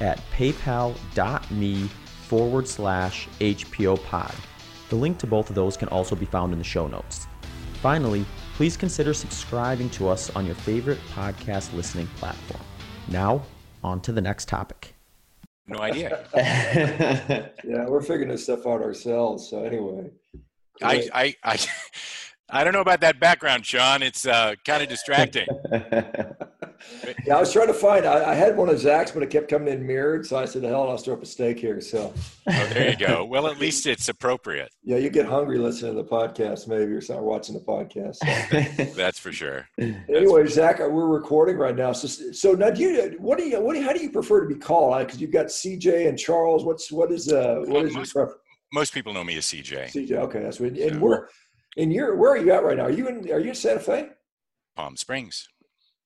at paypal.me forward slash HPO pod. The link to both of those can also be found in the show notes. Finally, please consider subscribing to us on your favorite podcast listening platform. Now, on to the next topic. No idea. yeah, we're figuring this stuff out ourselves. So anyway, I, I, I, I don't know about that background, Shawn. It's uh, kind of distracting. yeah, I was trying to find. I, I, had one of Zach's, but it kept coming in mirrored. So I said, "The hell, I'll throw up a steak here." So. Oh, there you go. Well, at least it's appropriate. Yeah, you get hungry listening to the podcast, maybe, or something, watching the podcast. So. That's for sure. anyway, Zach, we're recording right now. So, so now, do you? What do you? What do you, How do you prefer to be called? Because you've got CJ and Charles. What's what is uh what is most, your preference? Most people know me as CJ. CJ. Okay, that's what. And so, we're and you're where are you at right now? Are you in? Are you in Santa Fe? Palm Springs.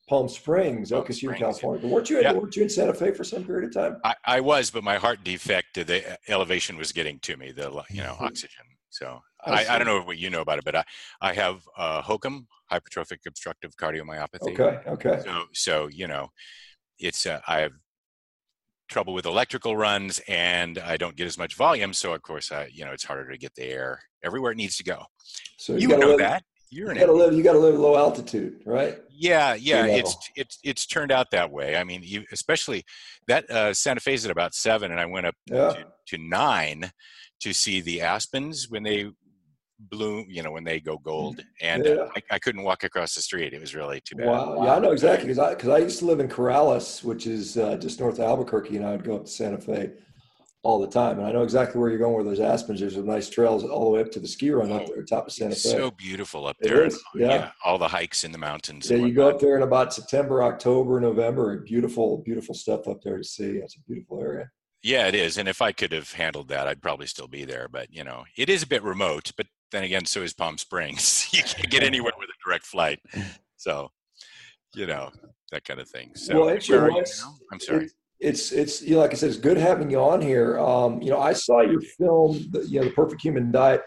Palm Springs. Oh, because you're in California. But weren't you, in, yeah. weren't you in Santa Fe for some period of time? I, I was, but my heart defect, the elevation was getting to me, the you know mm-hmm. oxygen. So I, I, don't know what you know about it, but I, I have uh, HOCM, hypertrophic obstructive cardiomyopathy. Okay, okay. So, so you know, it's uh, I have trouble with electrical runs, and I don't get as much volume. So of course, I you know it's harder to get the air everywhere it needs to go. So you, you know live, that. You're you got to live. You got to live low altitude, right? Yeah, yeah. It's it's it's turned out that way. I mean, you especially that uh, Santa Fe's at about seven, and I went up yeah. to, to nine to see the aspens when they bloom. You know, when they go gold, and yeah. I, I, couldn't walk across the street. It was really too bad. Wow. Yeah, I know exactly because I because I used to live in Corrales, which is uh, just north of Albuquerque, and I would go up to Santa Fe all the time. And I know exactly where you're going where those aspens. There's some nice trails all the way up to the ski run oh, up there, top of Santa Fe. So beautiful up there. Yeah. yeah. All the hikes in the mountains. Yeah, you go up there in about September, October, November. Beautiful, beautiful stuff up there to see. It's a beautiful area. Yeah, it is. And if I could have handled that, I'd probably still be there. But you know, it is a bit remote. But then again, so is Palm Springs. you can't get anywhere with a direct flight. So, you know, that kind of thing. So, well, actually, once, I'm sorry it's it's you know, like I said, it's good having you on here. Um, you know, I saw your film, the, you know, the Perfect Human Diet.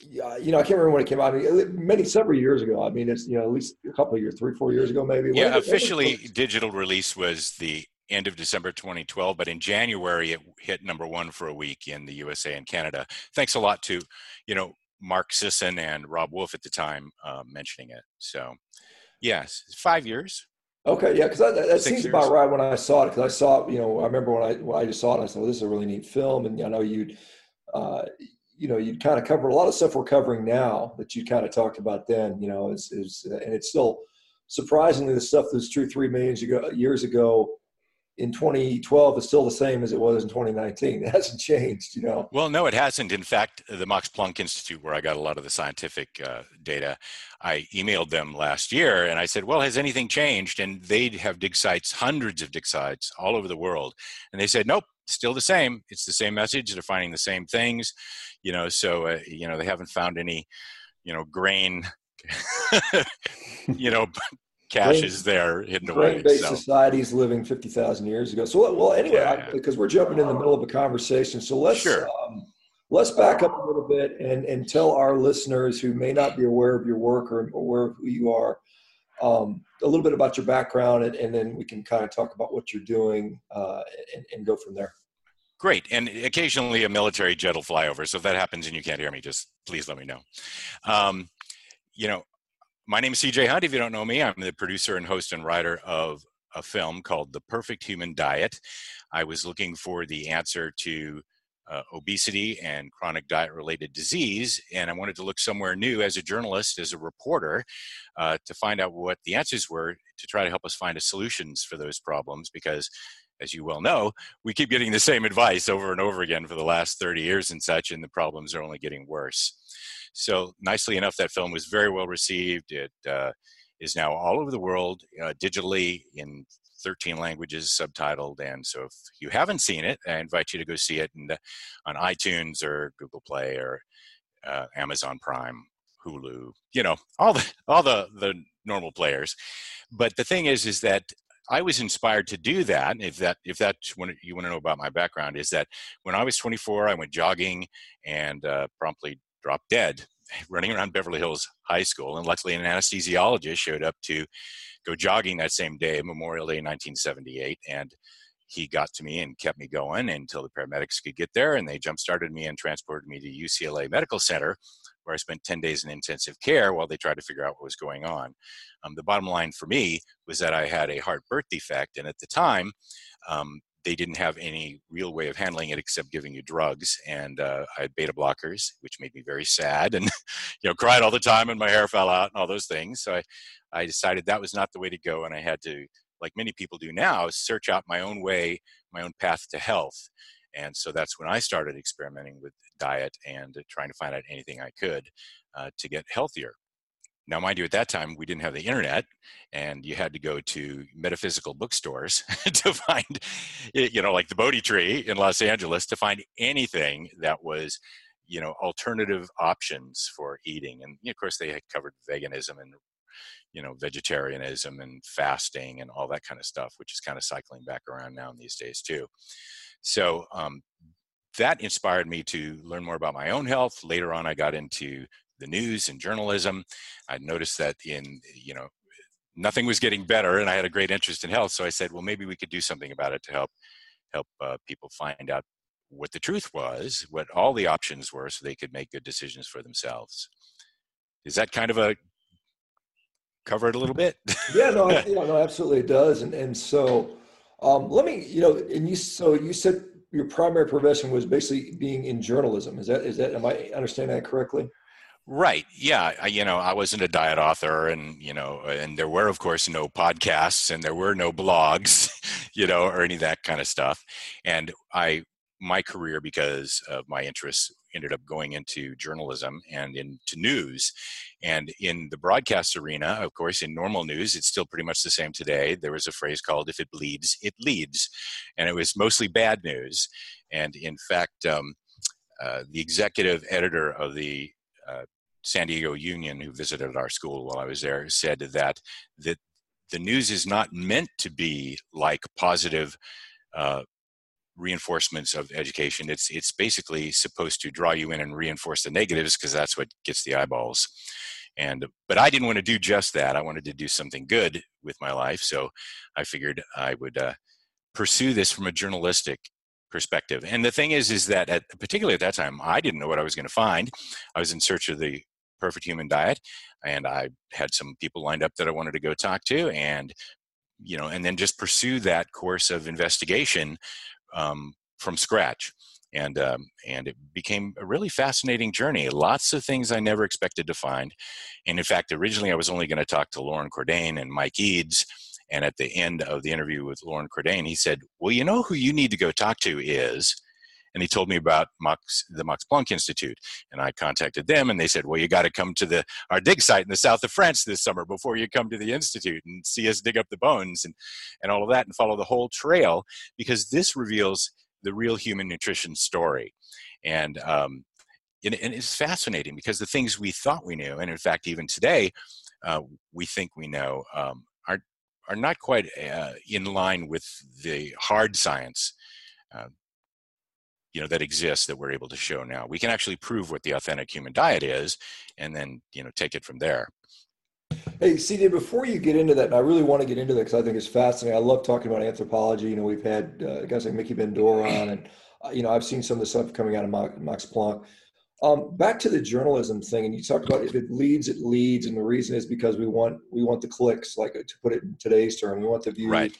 you know, I can't remember when it came out. I mean, many several years ago. I mean, it's you know at least a couple of years, three, four years ago, maybe. Yeah, when, officially, when digital release was the end of December 2012, but in January it hit number one for a week in the USA and Canada. Thanks a lot to, you know, Mark Sisson and Robb Wolf at the time uh, mentioning it. So, yes, five years. Okay, yeah, because that, that seems years. about right when I saw it. Because I saw, you know, I remember when I when I just saw it, I said, "Well, this is a really neat film." And I know you'd, uh, you know, you'd kind of cover a lot of stuff we're covering now that you kind of talked about then. You know, is is and it's still surprisingly the stuff that's true three million years ago in 2012 is still the same as it was in 2019. It hasn't changed, you know. Well, no, it hasn't. In fact, the Max Planck Institute, where I got a lot of the scientific uh, data, I emailed them last year and I said, "Well, has anything changed?" And they have dig sites, hundreds of dig sites all over the world, and they said, "Nope." Still the same. It's the same message. They're finding the same things, you know. So, uh, you know, they haven't found any, you know, grain you know caches there hidden away. Based so. societies living fifty thousand years ago. So well, anyway, yeah. I, because we're jumping in the middle of a conversation, so let's sure. um, let's back up a little bit and and tell our listeners who may not be aware of your work or aware of who you are. Um, a little bit about your background, and, and, then we can kind of talk about what you're doing uh, and, and go from there. Great. And occasionally a military jet will fly over. So if that happens and you can't hear me, just please let me know. Um, you know, my name is CJ Hunt. If you don't know me, I'm the producer and host and writer of a film called The Perfect Human Diet. I was looking for the answer to uh, obesity and chronic diet related disease, and I wanted to look somewhere new as a journalist, as a reporter, uh, to find out what the answers were to try to help us find a solutions for those problems because as you well know, we keep getting the same advice over and over again for the last 30 years and such, and the problems are only getting worse. So, nicely enough, that film was very well received. It uh, is now all over the world uh, digitally in 13 languages subtitled. And so if you haven't seen it, I invite you to go see it on iTunes or Google Play or uh, Amazon Prime, Hulu, you know, all the all the the normal players. But the thing is, is that I was inspired to do that. If that if that's what you want to know about my background, is that when I was 24, I went jogging and uh, promptly dropped dead running around Beverly Hills High School. And luckily, an anesthesiologist showed up to go jogging that same day, Memorial Day 1978. And he got to me and kept me going until the paramedics could get there. And they jump started me and transported me to UCLA Medical Center, where I spent 10 days in intensive care while they tried to figure out what was going on. Um, the bottom line for me was that I had a heart birth defect. And at the time, um, they didn't have any real way of handling it except giving you drugs. And uh, I had beta blockers, which made me very sad and, you know, cried all the time and my hair fell out and all those things. So I, I decided that was not the way to go. And I had to, like many people do now, search out my own way, my own path to health. And so that's when I started experimenting with diet and trying to find out anything I could uh, to get healthier. Now, mind you, at that time, we didn't have the internet, and you had to go to metaphysical bookstores to find, you know, like the Bodhi Tree in Los Angeles, to find anything that was, you know, alternative options for eating. And of course, they had covered veganism and, you know, vegetarianism and fasting and all that kind of stuff, which is kind of cycling back around now in these days too. So um, that inspired me to learn more about my own health. Later on, I got into the news and journalism. I noticed that in, you know, nothing was getting better and I had a great interest in health. So I said, well, maybe we could do something about it to help, help uh, people find out what the truth was, what all the options were so they could make good decisions for themselves. Is that kind of a cover it a little bit? yeah, no, yeah, no, absolutely it does. And, and so um, let me, you know, and you, so you said your primary profession was basically being in journalism. Is that, is that, am I understanding that correctly? Right. Yeah. I, you know, I wasn't a diet author and, you know, and there were, of course, no podcasts and there were no blogs, you know, or any of that kind of stuff. And I, my career, because of my interests, ended up going into journalism and into news. And in the broadcast arena, of course, in normal news, it's still pretty much the same today. There was a phrase called, if it bleeds, it leads. And it was mostly bad news. And in fact, um, uh, the executive editor of the uh, San Diego Union, who visited our school while I was there, said that that the news is not meant to be like positive uh, reinforcements of education. It's it's basically supposed to draw you in and reinforce the negatives because that's what gets the eyeballs. And but I didn't want to do just that. I wanted to do something good with my life, so I figured I would uh, pursue this from a journalistic perspective. And the thing is, is that at, particularly at that time, I didn't know what I was going to find. I was in search of the perfect human diet and i had some people lined up that i wanted to go talk to and you know and then just pursue that course of investigation um, from scratch and um, and it became a really fascinating journey lots of things i never expected to find and in fact originally i was only going to talk to Loren Cordain and Mike Eades and at the end of the interview with Loren Cordain he said well you know who you need to go talk to is and he told me about Max, the Max Planck Institute. And I contacted them, and they said, "Well, you got to come to the our dig site in the south of France this summer before you come to the institute and see us dig up the bones and and all of that, and follow the whole trail because this reveals the real human nutrition story." And um, and, it's fascinating because the things we thought we knew, and in fact, even today, uh, we think we know, um, are are not quite uh, in line with the hard science. Uh, you know that exists that we're able to show now. We can actually prove what the authentic human diet is and then you know take it from there. Hey cj before you get into that and i really want to get into that because i think it's fascinating i love talking about anthropology you know we've had uh, guys like Miki Ben-Dor on and uh, you know i've seen some of the stuff coming out of max planck. Um, back to the journalism thing and you talked about if it leads it leads and the reason is because we want we want the clicks like to put it in today's term we want the views right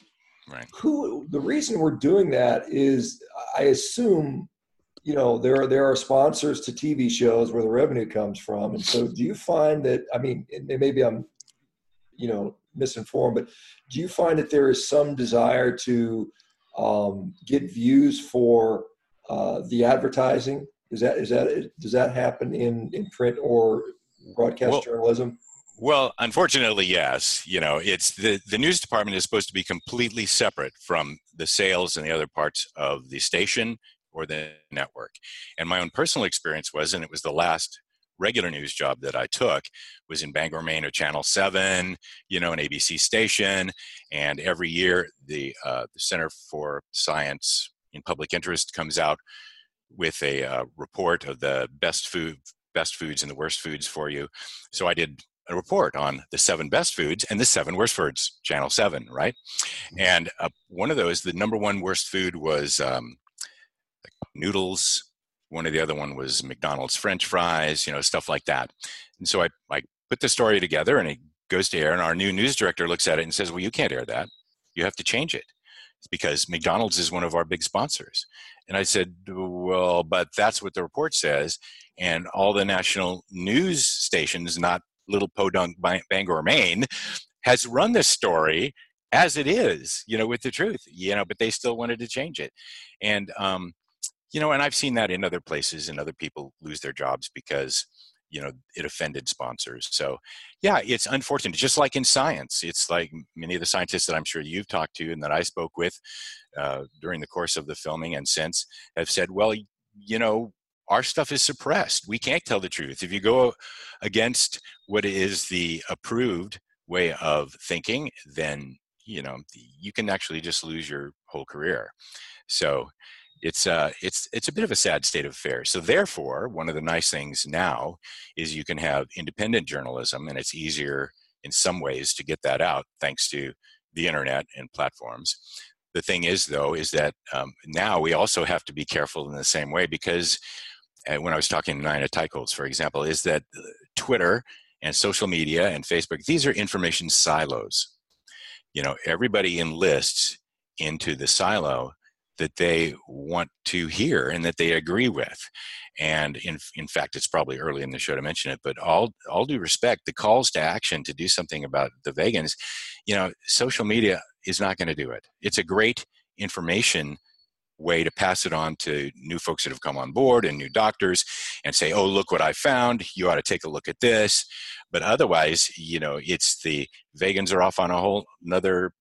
Right. Who the reason we're doing that is, I assume, you know, there are there are sponsors to TV shows where the revenue comes from, and so do you find that? I mean, maybe I'm, you know, misinformed, but do you find that there is some desire to um, get views for uh, the advertising? Is that is that does that happen in in print or broadcast well, journalism? Well, unfortunately, yes. You know, it's the, the news department is supposed to be completely separate from the sales and the other parts of the station or the network. And my own personal experience was, and it was the last regular news job that I took, was in Bangor, Maine, at Channel 7, you know, an ABC station. And every year, the, uh, the Center for Science in Public Interest comes out with a uh, report of the best food best foods and the worst foods for you. So I did a report on the seven best foods and the seven worst foods, Channel 7, right? Mm-hmm. And uh, one of those, the number one worst food was um, noodles. One of the other one was McDonald's French fries, you know, stuff like that. And so I, I put the story together and it goes to air, and our new news director looks at it and says, Well, you can't air that. You have to change it because McDonald's is one of our big sponsors. And I said, Well, but that's what the report says. And all the national news stations, not little podunk Bangor, Maine, has run this story as it is, you know, with the truth, you know, but they still wanted to change it. And, um, you know, and I've seen that in other places and other people lose their jobs because, you know, it offended sponsors. So, yeah, it's unfortunate. Just like in science, it's like many of the scientists that I'm sure you've talked to and that I spoke with uh, during the course of the filming and since have said, well, you know, our stuff is suppressed. We can't tell the truth. If you go against what is the approved way of thinking, then you know you can actually just lose your whole career. So it's uh, it's it's a bit of a sad state of affairs. So therefore, one of the nice things now is you can have independent journalism, and it's easier in some ways to get that out thanks to the internet and platforms. The thing is, though, is that um, now we also have to be careful in the same way because when I was talking to Nina Teicholz, for example, is that uh, Twitter and social media and Facebook, these are information silos. You know, everybody enlists into the silo that they want to hear and that they agree with. And in, in fact, it's probably early in the show to mention it, but all, all due respect, the calls to action to do something about the vegans, you know, social media is not going to do it. It's a great information way to pass it on to new folks that have come on board and new doctors and say, oh, look what I found. You ought to take a look at this. But otherwise, you know, it's the vegans are off on a whole another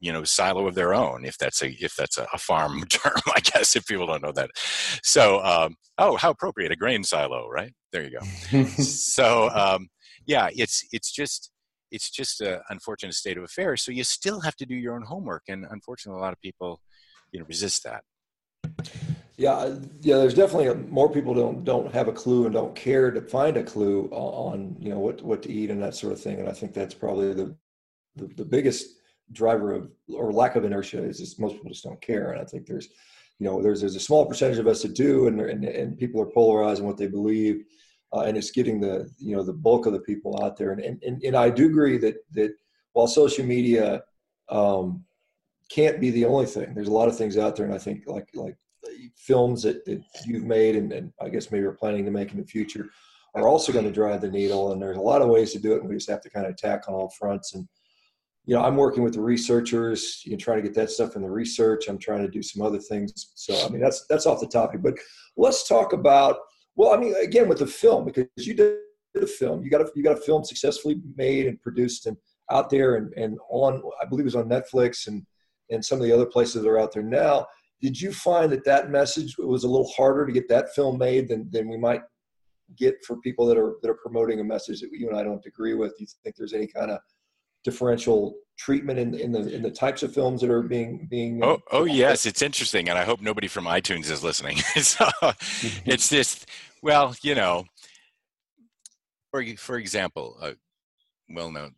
you know silo of their own if that's a if that's a, farm term i guess if people don't know that so um, oh how appropriate a grain silo right there you go so um, yeah it's it's just it's just an unfortunate state of affairs so you still have to do your own homework and unfortunately a lot of people you know resist that. Yeah yeah there's definitely a, more people don't don't have a clue and don't care to find a clue on you know what what to eat and that sort of thing and i think that's probably the the, the biggest driver of or lack of inertia is just most people just don't care and i think there's you know there's there's a small percentage of us that do and and, and people are polarized in what they believe uh, and it's getting the you know the bulk of the people out there and and, and, and i do agree that that while social media um, can't be the only thing. There's a lot of things out there, and I think like like uh, films that, that you've made, and, and I guess maybe are planning to make in the future, are also going to drive the needle. And there's a lot of ways to do it, and we just have to kind of attack on all fronts. And you know, I'm working with the researchers, you know, trying to get that stuff in the research. I'm trying to do some other things. So I mean, that's that's off the topic. But let's talk about. Well, I mean, again with the film because you did a film, you got a you got a film successfully made and produced and out there and and on. I believe it was on Netflix and and some of the other places that are out there now. Did you find that that message was a little harder to get that film made than, than we might get for people that are that are promoting a message that you and I don't agree with? Do you think there's any kind of differential treatment in, in the in the types of films that are being being oh oh yes it's interesting and i hope nobody from itunes is listening so it's just well you know for for example uh, well no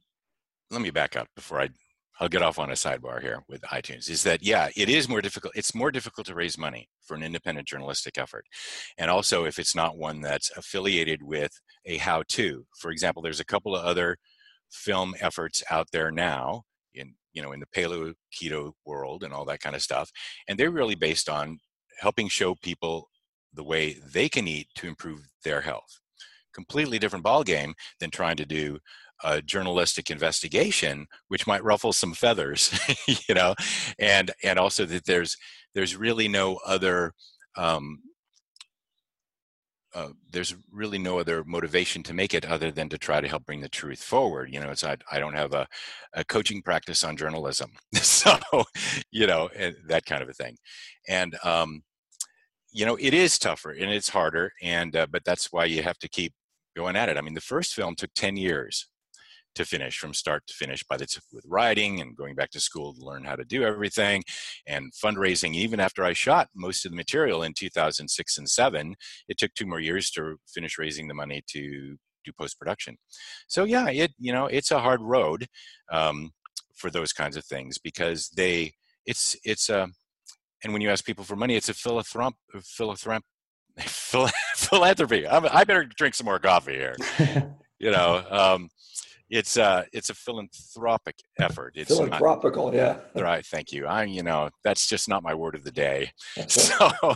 let me back up before i I'll get off on a sidebar here with iTunes is that yeah, it is more difficult. It's more difficult to raise money for an independent journalistic effort, and also if it's not one that's affiliated with a how-to. For example, there's a couple of other film efforts out there now in you know in the paleo keto world and all that kind of stuff, and they're really based on helping show people the way they can eat to improve their health. Completely different ballgame than trying to do a journalistic investigation, which might ruffle some feathers, you know, and and also that there's there's really no other um, uh, there's really no other motivation to make it other than to try to help bring the truth forward. You know, it's I, I don't have a, a coaching practice on journalism, so you know that kind of a thing, and um, you know it is tougher and it's harder, and uh, but that's why you have to keep going at it. I mean, the first film took ten years to finish from start to finish by the tip with writing and going back to school to learn how to do everything and fundraising even after i shot most of the material in 2006 and 7 it took two more years to finish raising the money to do post production so yeah it you know it's a hard road um, for those kinds of things because they it's it's a and when you ask people for money it's a philanthrop philanthrop philanthropy. I better drink some more coffee here you know um, it's uh it's a philanthropic effort. It's philanthropical not, yeah. Right thank you. I you know that's just not my word of the day. So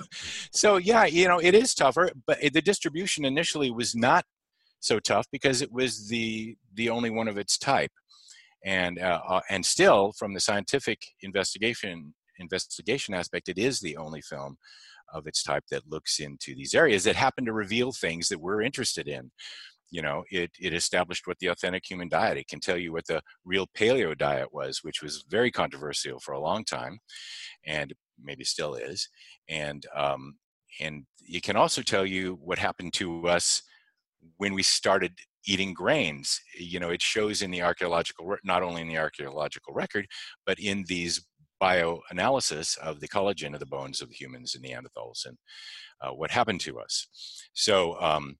so yeah you know it is tougher but the distribution initially was not so tough because it was the the only one of its type. And uh, uh, and still from the scientific investigation investigation aspect it is the only film of its type that looks into these areas that happen to reveal things that we're interested in you know it, it established what the authentic human diet it can tell you what the real paleo diet was which was very controversial for a long time and maybe still is and um, and it can also tell you what happened to us when we started eating grains. You know it shows in the archaeological not only in the archaeological record but in these bioanalysis of the collagen of the bones of the humans and neanderthals and uh, what happened to us. So um,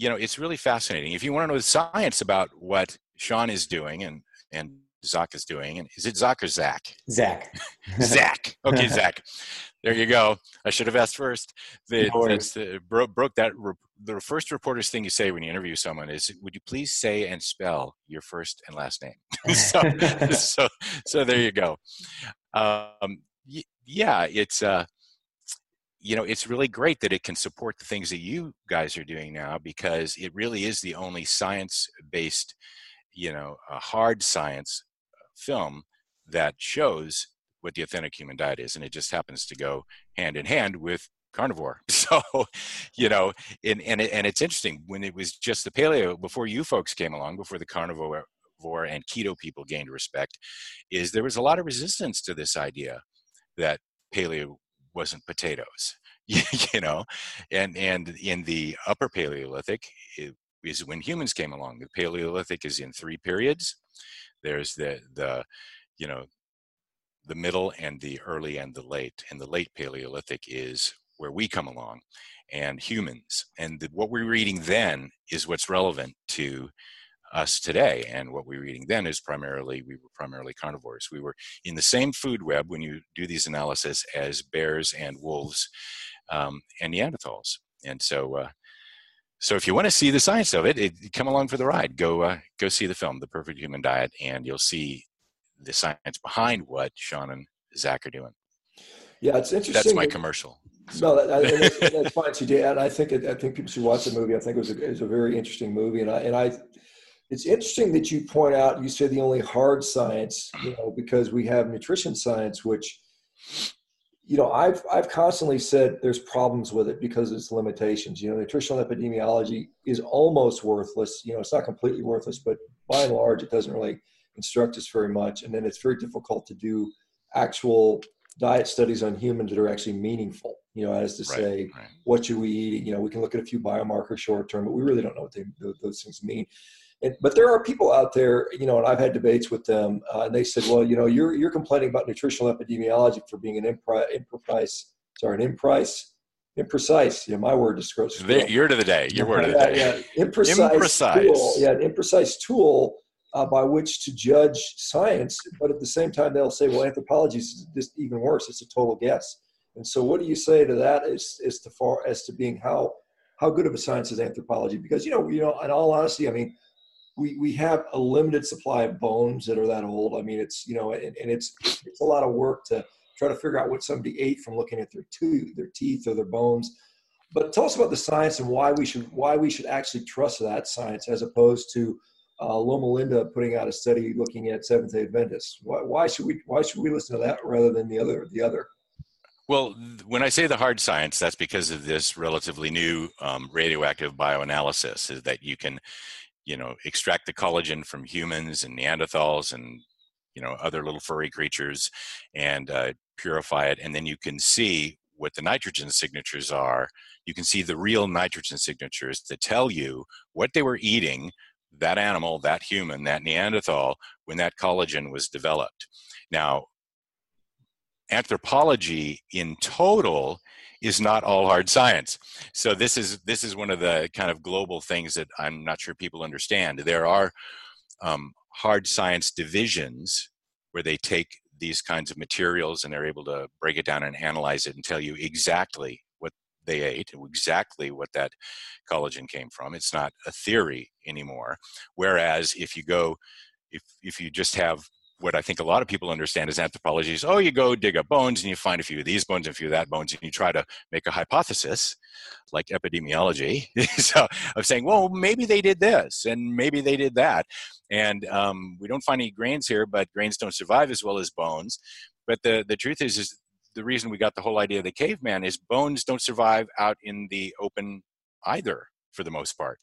you know, it's really fascinating. If you want to know the science about what Shawn is doing and and Zach is doing, and is it Zach or Zach? Zach. Zach. Okay, Zach. There you go. I should have asked first. The, no the, broke, broke that. The first reporter's thing you say when you interview someone is, "Would you please say and spell your first and last name?" so, so, so there you go. Um, yeah, it's uh, you know it's really great that it can support the things that you guys are doing now because it really is the only science based you know hard science film that shows what the authentic human diet is and it just happens to go hand in hand with carnivore. So you know and and, it, and it's interesting when it was just the paleo before you folks came along before the carnivore and keto people gained respect is there was a lot of resistance to this idea that paleo wasn't potatoes you know? And and in the upper paleolithic is when humans came along the paleolithic is in three periods. There's the the you know the middle and the early and the late and the late paleolithic is where we come along and humans. And the, what we're reading then is what's relevant to us today. And what we were eating then is primarily, we were primarily carnivores. We were in the same food web when you do these analysis as bears and wolves um, and Neanderthals. And so, uh, so if you want to see the science of it, it come along for the ride. Go, uh, go see the film, The Perfect Human Diet, and you'll see the science behind what Shawn and Zach are doing. Yeah, it's interesting. That's my commercial. No, that, that's, that's fine, CJ. And I think I think people should watch the movie. I think it was a, it was a very interesting movie, and I and I it's interesting that you point out you say the only hard science you know because we have nutrition science which you know i've i've constantly said there's problems with it because of its limitations. You know nutritional epidemiology is almost worthless. You know it's not completely worthless but by and large it doesn't really instruct us very much. And then it's very difficult to do actual diet studies on humans that are actually meaningful you know as to right, say right. what should we eat? You know we can look at a few biomarkers short term but we really don't know what they, those things mean and, but there are people out there, you know, and I've had debates with them, uh, and they said, well, you know, you're you're complaining about nutritional epidemiology for being an impri- imprecise, sorry, an imprecise, imprecise. Yeah, my word describes. You're to the day. Your word of the day. Yeah, imprecise, imprecise. Tool, yeah, an imprecise tool uh, by which to judge science. But at the same time, they'll say, well, anthropology is just even worse. It's a total guess. And so, what do you say to that? As as to far as to being how how good of a science is anthropology? Because you know, you know, in all honesty, I mean we, we have a limited supply of bones that are that old. I mean, it's, you know, and, and it's, it's a lot of work to try to figure out what somebody ate from looking at their tooth, their teeth or their bones. But tell us about the science and why we should, why we should actually trust that science as opposed to uh, Loma Linda putting out a study looking at Seventh Day Adventists. Why, why should we, why should we listen to that rather than the other, the other? Well, when I say the hard science, that's because of this relatively new um, radioactive bioanalysis, is that you can, you know, extract the collagen from humans and Neanderthals and, you know, other little furry creatures and uh, purify it. And then you can see what the nitrogen signatures are. You can see the real nitrogen signatures that tell you what they were eating, that animal, that human, that Neanderthal, when that collagen was developed. Now, anthropology in total is not all hard science. So this is this is one of the kind of global things that I'm not sure people understand. There are um, hard science divisions where they take these kinds of materials and they're able to break it down and analyze it and tell you exactly what they ate, exactly what that collagen came from. It's not a theory anymore. Whereas if you go, if if you just have what I think a lot of people understand is anthropology is, oh, you go dig up bones and you find a few of these bones and a few of that bones, and you try to make a hypothesis, like epidemiology, so of saying, well, maybe they did this and maybe they did that, and um, we don't find any grains here, but grains don't survive as well as bones. But the the truth is, is the reason we got the whole idea of the caveman is bones don't survive out in the open either for the most part.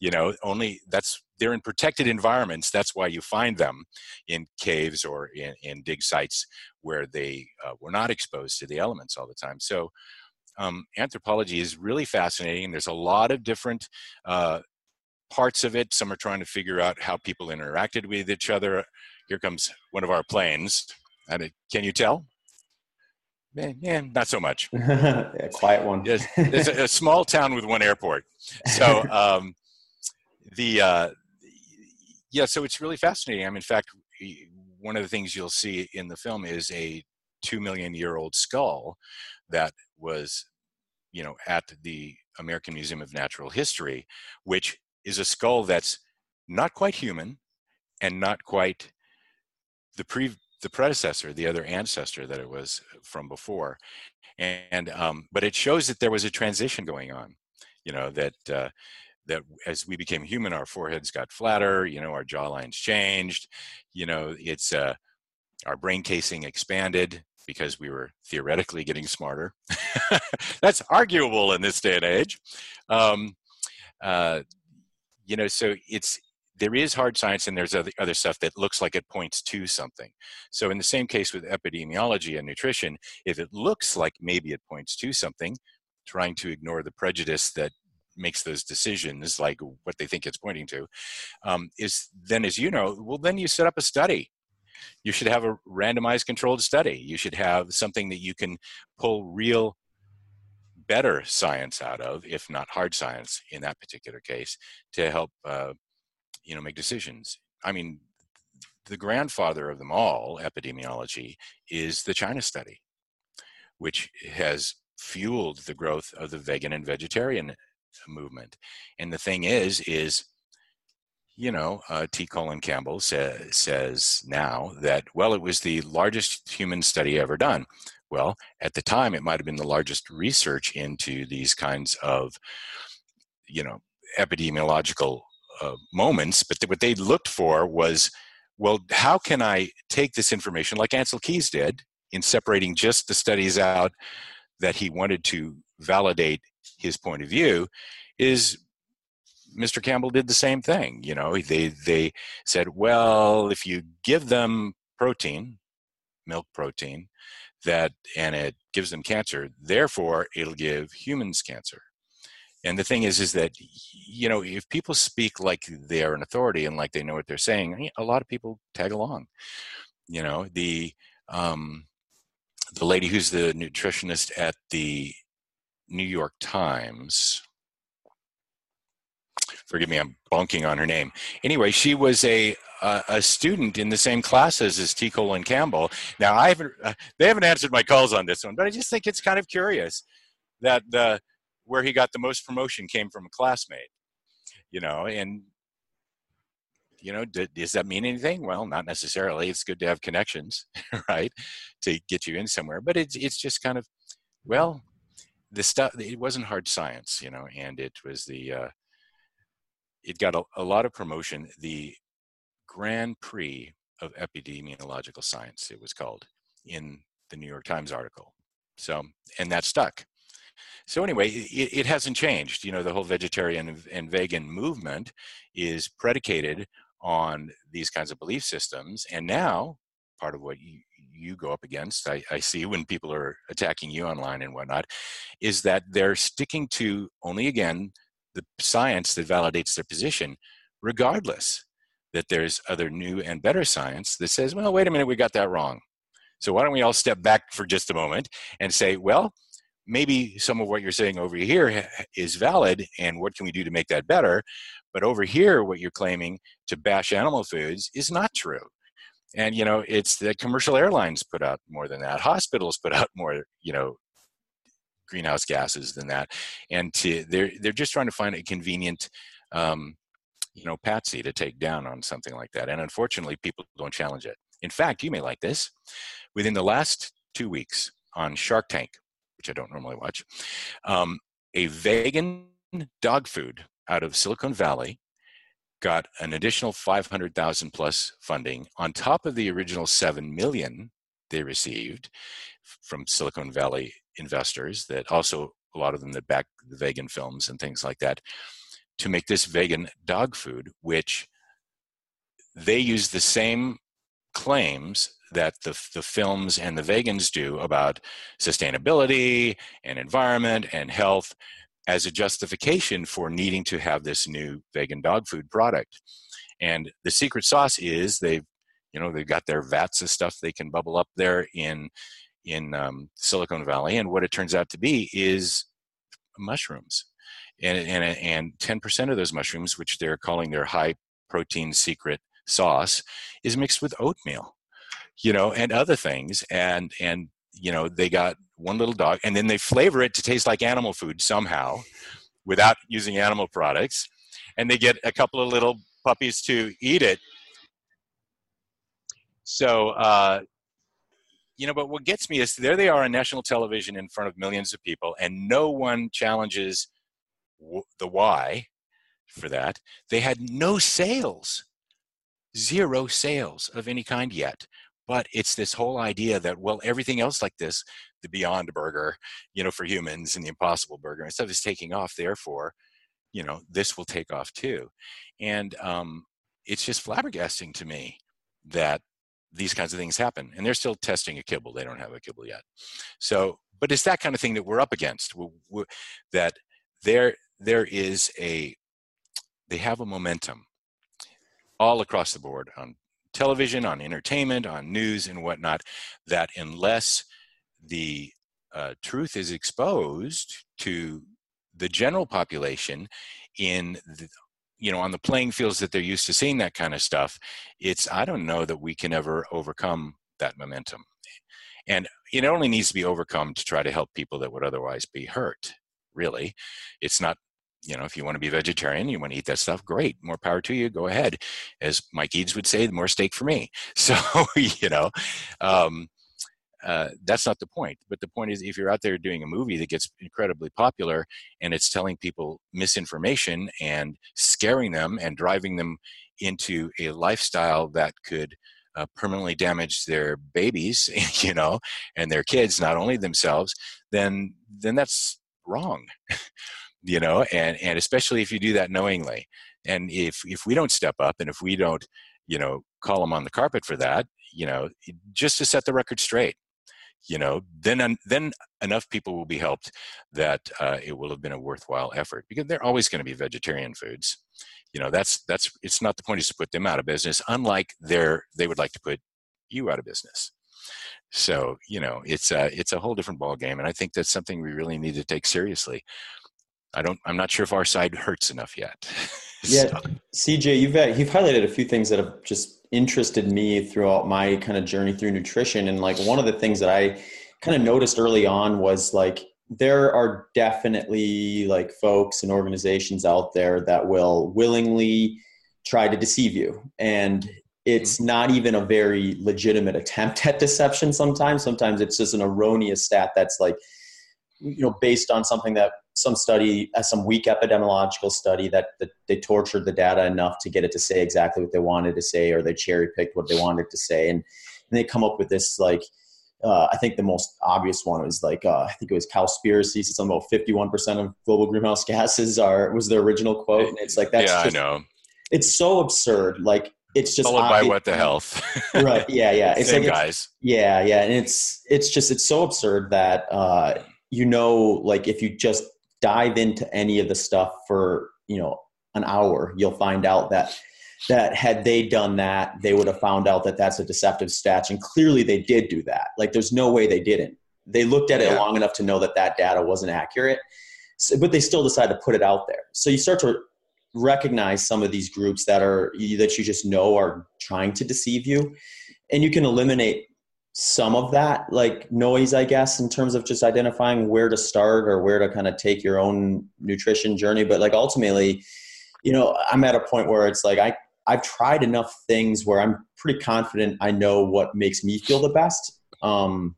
You know only that's they're in protected environments that's why you find them in caves or in, in dig sites where they uh, were not exposed to the elements all the time so um, anthropology is really fascinating there's a lot of different uh, parts of it some are trying to figure out how people interacted with each other here comes one of our planes and can you tell yeah, not so much. yeah, quiet one. it's, it's a, a, small town with one airport. So um, the uh, yeah, so it's really fascinating. I mean, in fact, one of the things you'll see in the film is a two million year old skull that was, you know, at the American Museum of Natural History, which is a skull that's not quite human and not quite the pre the predecessor, the other ancestor that it was from before. And um, but it shows that there was a transition going on. You know that uh, that as we became human, our foreheads got flatter. You know, our jawlines changed. You know, it's uh, our brain casing expanded because we were theoretically getting smarter. That's arguable in this day and age. Um, uh, you know, so it's there is hard science and there's other, other stuff that looks like it points to something. So in the same case with epidemiology and nutrition, if it looks like maybe it points to something, trying to ignore the prejudice that makes those decisions, like what they think it's pointing to, um, is then, as you know, well, then you set up a study. You should have a randomized controlled study. You should have something that you can pull real better science out of, if not hard science in that particular case, to help uh, you know make decisions i mean the grandfather of them all epidemiology is the china study which has fueled the growth of the vegan and vegetarian movement. And the thing is is you know uh, t. Colin campbell sa- says now that well it was the largest human study ever done. Well at the time it might have been the largest research into these kinds of you know epidemiological uh, moments, but th- what they looked for was, well, how can I take this information, like Ancel Keys did, in separating just the studies out that he wanted to validate his point of view, is Mr. Campbell did the same thing. You know, they they said, well, if you give them protein, milk protein, that and it gives them cancer, therefore it'll give humans cancer and the thing is is that you know if people speak like they're an authority and like they know what they're saying a lot of people tag along you know the um the lady who's the nutritionist at the new york times forgive me i'm bonking on her name anyway she was a uh, a student in the same classes as T. Colin Campbell. Now, I haven't, uh, they haven't answered my calls on this one, but I just think it's kind of curious that the where he got the most promotion came from a classmate you know and you know does that mean anything well not necessarily it's good to have connections right to get you in somewhere but it's it's just kind of well the stuff it wasn't hard science you know and it was the uh it got a, a lot of promotion the grand prix of epidemiological science it was called in the new york times article So, and that stuck. So anyway, it, it hasn't changed. You know, the whole vegetarian and vegan movement is predicated on these kinds of belief systems. And now, part of what you, you go up against, I, I, see when people are attacking you online and whatnot, is that they're sticking to only again the science that validates their position, regardless that there's other new and better science that says, well, wait a minute, we got that wrong. So why don't we all step back for just a moment and say, well, maybe some of what you're saying over here is valid, and what can we do to make that better? But over here, what you're claiming to bash animal foods is not true. And you know, it's the commercial airlines put out more than that. Hospitals put out more, you know, greenhouse gases than that. And to, they're they're just trying to find a convenient, um, you know, patsy to take down on something like that. And unfortunately, people don't challenge it. In fact, you may like this. Within the last two weeks on Shark Tank, which I don't normally watch, um, a vegan dog food out of Silicon Valley got an additional 500,000 plus funding on top of the original 7 million they received from Silicon Valley investors that also a lot of them that back the vegan films and things like that to make this vegan dog food which they use the same claims that the, the films and the vegans do about sustainability and environment and health as a justification for needing to have this new vegan dog food product. And the secret sauce is they've, you know, they've got their vats of stuff they can bubble up there in in um, Silicon Valley, and what it turns out to be is mushrooms, and and and ten percent of those mushrooms, which they're calling their high protein secret sauce, is mixed with oatmeal, you know, and other things, and and you know they got one little dog and then they flavor it to taste like animal food somehow without using animal products and they get a couple of little puppies to eat it. So uh, you know but what gets me is there they are on national television in front of millions of people and no one challenges w- the why for that. They had no sales zero sales of any kind yet but it's this whole idea that well everything else like this the beyond burger you know for humans and the impossible burger and stuff is taking off therefore you know this will take off too. And um, it's just flabbergasting to me that these kinds of things happen and they're still testing a kibble they don't have a kibble yet. So but it's that kind of thing that we're up against we, we, that there there is a they have a momentum all across the board on television, on entertainment, on news, and whatnot, that unless the uh, truth is exposed to the general population in the, you know on the playing fields that they're used to seeing that kind of stuff it's i don't know that we can ever overcome that momentum. And it only needs to be overcome to try to help people that would otherwise be hurt really. It's not you know, if you want to be vegetarian, you want to eat that stuff, great, more power to you, go ahead. As Mike Eades would say, the more steak for me. So, you know, um, uh, that's not the point. But the point is, if you're out there doing a movie that gets incredibly popular and it's telling people misinformation and scaring them and driving them into a lifestyle that could uh, permanently damage their babies, you know, and their kids, not only themselves, then then that's wrong. you know and and especially if you do that knowingly. And if if we don't step up and if we don't you know call them on the carpet for that you know just to set the record straight you know then then enough people will be helped that uh, it will have been a worthwhile effort because they're always going to be vegetarian foods. You know that's that's it's not the point is to put them out of business unlike they're they would like to put you out of business. So you know it's a it's a whole different ball game and i think that's something we really need to take seriously I don't. I'm not sure if our side hurts enough yet. yeah, so. CJ, you've uh, you've highlighted a few things that have just interested me throughout my kind of journey through nutrition, and like one of the things that I kind of noticed early on was like there are definitely like folks and organizations out there that will willingly try to deceive you and it's mm-hmm. not even a very legitimate attempt at deception sometimes sometimes it's just an erroneous stat that's like you know based on something that some study, uh, some weak epidemiological study that, that they tortured the data enough to get it to say exactly what they wanted to say, or they cherry picked what they wanted to say, and, and they come up with this like uh, I think the most obvious one was like uh, I think it was Cowspiracy. So something about fifty-one percent of global greenhouse gases are was the original quote, and it's like that's yeah, just, I know. It's so absurd. Like it's just followed by what the health. right? Yeah, yeah. It's Same like guys. yeah, yeah, and it's it's just it's so absurd that uh, you know, like if you just dive into any of the stuff for you know an hour, you'll find out that that had they done that, they would have found out that that's a deceptive statch. And clearly they did do that. Like there's no way they didn't. They looked at it long enough to know that that data wasn't accurate, so, but they still decided to put it out there. So you start to recognize some of these groups that are that you just know are trying to deceive you, and you can eliminate some of that like noise i guess in terms of just identifying where to start or where to kind of take your own nutrition journey but like ultimately you know i'm at a point where it's like i I've tried enough things where I'm pretty confident I know what makes me feel the best. Um,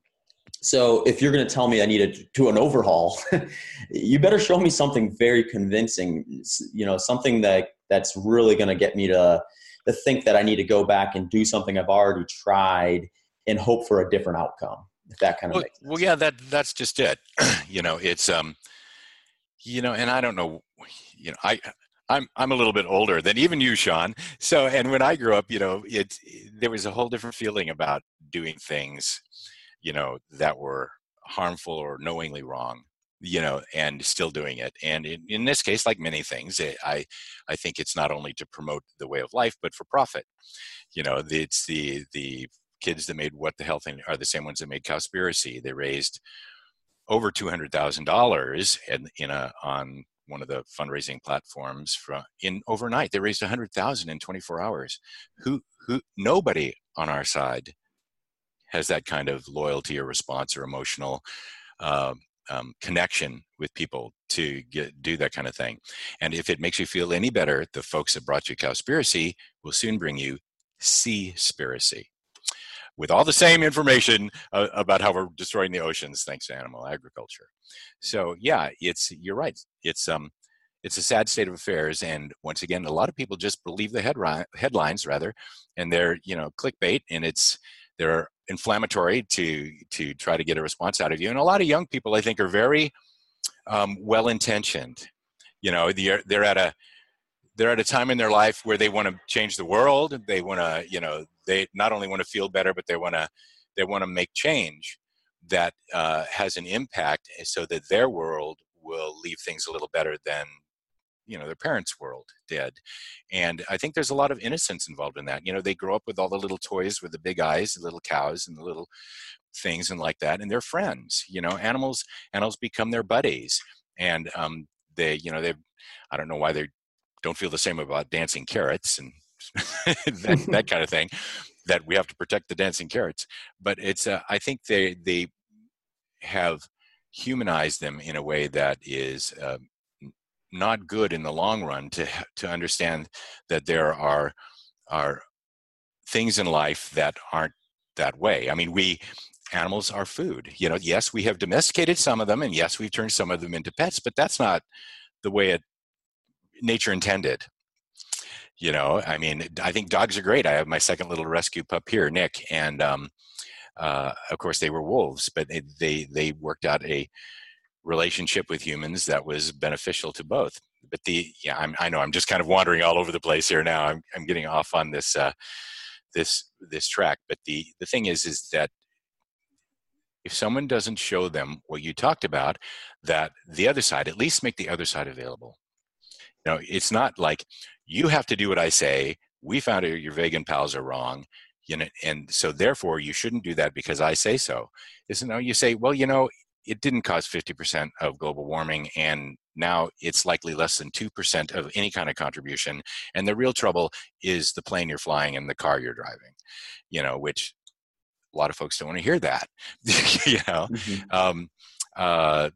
so if you're going to tell me I need to do an overhaul, you better show me something very convincing. You know, something that that's really going to get me to to think that I need to go back and do something I've already tried and hope for a different outcome. If that kind of well. Well, yeah, that that's just it. you know, it's um, you know, and I don't know, you know, I I'm I'm a little bit older than even you, Shawn. So, and when I grew up, you know, it there was a whole different feeling about doing things, you know, that were harmful or knowingly wrong, you know, and still doing it. And in, in this case, like many things, it, I I think it's not only to promote the way of life, but for profit. You know, it's the the kids that made what the health are the same ones that made Cowspiracy. They raised over two hundred thousand dollars in a on one of the fundraising platforms from in overnight. They raised a 100000 in 24 hours. Who who nobody on our side has that kind of loyalty or response or emotional uh, um, connection with people to get do that kind of thing. And if it makes you feel any better the folks that brought you cowspiracy will soon bring you seaspiracy with all the same information uh, about how we're destroying the oceans thanks to animal agriculture. So yeah, it's you're right. It's um it's a sad state of affairs and once again a lot of people just believe the headline headlines rather and they're you know clickbait and it's they're inflammatory to to try to get a response out of you and a lot of young people i think are very um, well intentioned you know they're, they're at a they're at a time in their life where they want to change the world they want to you know they not only want to feel better but they want to they want to make change that uh, has an impact eh, so that their world will leave things a little better than you know their parents world did. And i think there's a lot of innocence involved in that. You know they grow up with all the little toys with the big eyes the little cows and the little things and like that and they're friends you know? Animals animals become their buddies and um, they you know they i don't know why they don't feel the same about dancing carrots and that, that kind of thing that we have to protect the dancing carrots. But it's uh, i think they they have humanized them in a way that is uh, not good in the long run to to understand that there are are things in life that aren't that way. I mean we animals are food. You know yes we have domesticated some of them and yes we've turned some of them into pets but that's not the way it nature intended you know i mean i think dogs are great. I have my second little rescue pup here nick and um, uh, of course they were wolves but they, they they worked out a relationship with humans that was beneficial to both. But the yeah I'm, i know i'm just kind of wandering all over the place here now. I'm, I'm getting off on this uh, this this track. But the the thing is is that if someone doesn't show them what you talked about that the other side at least make the other side available. You know it's not like you have to do what i say we found out your vegan pals are wrong you know and so therefore you shouldn't do that because i say so isn't no you say well you know it didn't cause 50% of global warming and now it's likely less than 2% of any kind of contribution and the real trouble is the plane you're flying and the car you're driving you know which a lot of folks don't want to hear that you know mm-hmm. um, uh,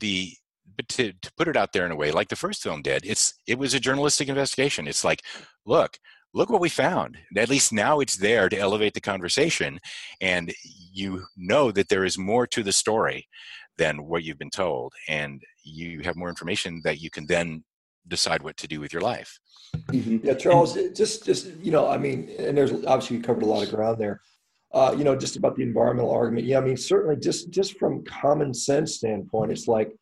the but to, to put it out there in a way like the first film did it's it was a journalistic investigation it's like look look what we found. At least now it's there to elevate the conversation, and you know that there is more to the story than what you've been told, and you have more information that you can then decide what to do with your life. Mm-hmm. Yeah, Charles, just just you know, I mean, and there's obviously you covered a lot of ground there. uh, you know, just about the environmental argument. Yeah, I mean, certainly, just just from common sense standpoint, it's like,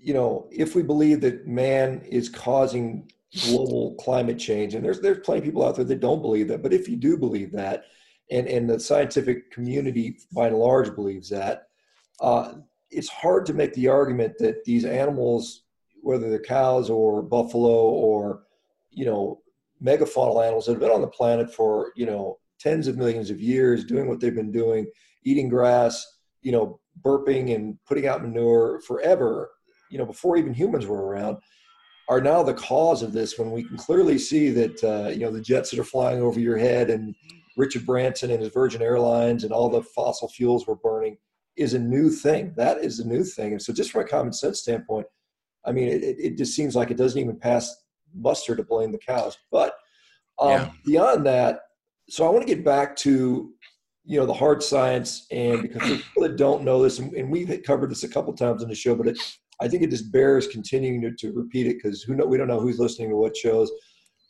you know, if we believe that man is causing global climate change, and there's there's plenty of people out there that don't believe that, but if you do believe that, and and the scientific community by and large believes that, uh, it's hard to make the argument that these animals, whether they're cows or buffalo or you know megafaunal animals that have been on the planet for you know tens of millions of years doing what they've been doing eating grass you know burping and putting out manure forever you know before even humans were around are now the cause of this when we can clearly see that uh, you know the jets that are flying over your head and richard branson and his virgin airlines and all the fossil fuels we're burning is a new thing. That is a new thing. And so just from a common sense standpoint i mean it, it just seems like it doesn't even pass muster to blame the cows. But um, yeah. beyond that so I want to get back to you know the hard science and because people that don't know this and, and we've covered this a couple times in the show but it, i think it just bears continuing to, to repeat it because who know we don't know who's listening to what shows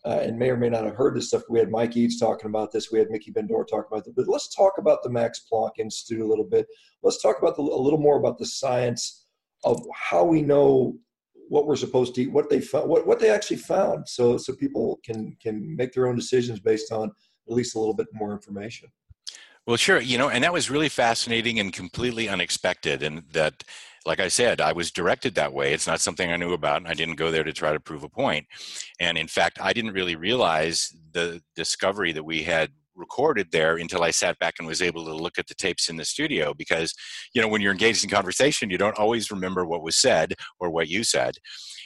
uh, and may or may not have heard this stuff. We had Mike Eades talking about this. We had Miki Ben-Dor talking about this but let's talk about the max planck institute a little bit. Let's talk about the, a little more about the science of how we know what we're supposed to eat what they found what, what they actually found so so people can can make their own decisions based on at least a little bit more information. Well, sure. You know, and that was really fascinating and completely unexpected. And that, like I said, I was directed that way. It's not something I knew about, and I didn't go there to try to prove a point. And in fact, I didn't really realize the discovery that we had recorded there until I sat back and was able to look at the tapes in the studio because, you know, when you're engaged in conversation, you don't always remember what was said or what you said.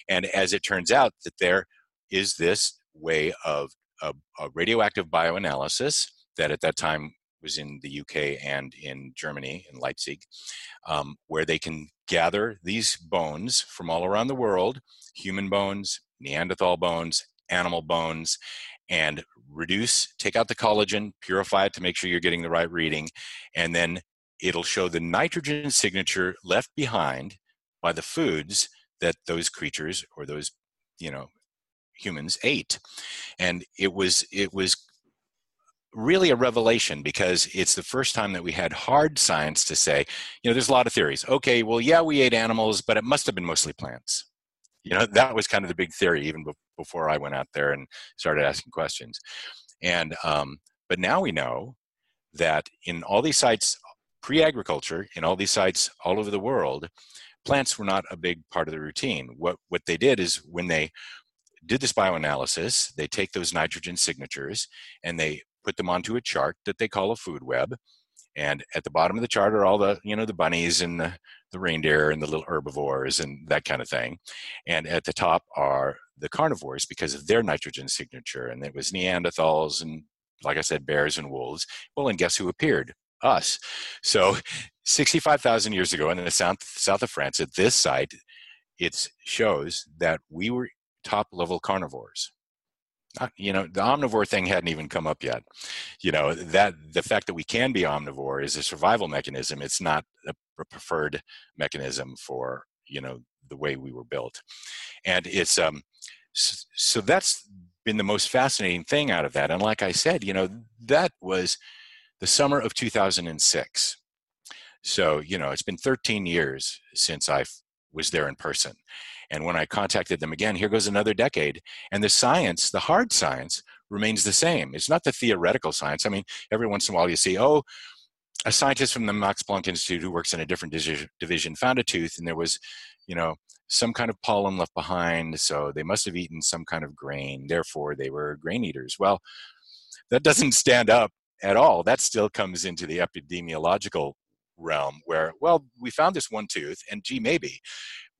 And as it turns out, that there is this way of a, a radioactive bioanalysis that at that time was in the UK and in Germany, in Leipzig, um, where they can gather these bones from all around the world human bones, Neanderthal bones, animal bones, and reduce, take out the collagen, purify it to make sure you're getting the right reading, and then it'll show the nitrogen signature left behind by the foods that those creatures or those you know humans ate. And it was it was really a revelation because it's the first time that we had hard science to say you know there's a lot of theories. Okay well yeah we ate animals but it must have been mostly plants. You know that was kind of the big theory even before i went out there and started asking questions. And um, but now we know that in all these sites pre-agriculture in all these sites all over the world plants were not a big part of the routine. What what they did is when they did this bioanalysis. They take those nitrogen signatures and they put them onto a chart that they call a food web. And at the bottom of the chart are all the, you know, the bunnies and the, the reindeer and the little herbivores and that kind of thing. And at the top are the carnivores because of their nitrogen signature. And it was Neanderthals and, like I said, bears and wolves. Well, and guess who appeared? Us. So 65,000 years ago in the south, south of France, at this site, it shows that we were top level carnivores. You know, the omnivore thing hadn't even come up yet. You know, that the fact that we can be omnivore is a survival mechanism. It's not a preferred mechanism for, you know, the way we were built. And it's, um, so that's been the most fascinating thing out of that. And like I said, you know, that was the summer of 2006. So, you know, it's been 13 years since I was there in person. And when I contacted them again, here goes another decade. And the science, the hard science, remains the same. It's not the theoretical science. I mean, every once in a while you see, oh, a scientist from the Max Planck Institute who works in a different division found a tooth and there was, you know, some kind of pollen left behind. So they must have eaten some kind of grain. Therefore, they were grain eaters. Well, that doesn't stand up at all. That still comes into the epidemiological realm where, well, we found this one tooth and gee, maybe.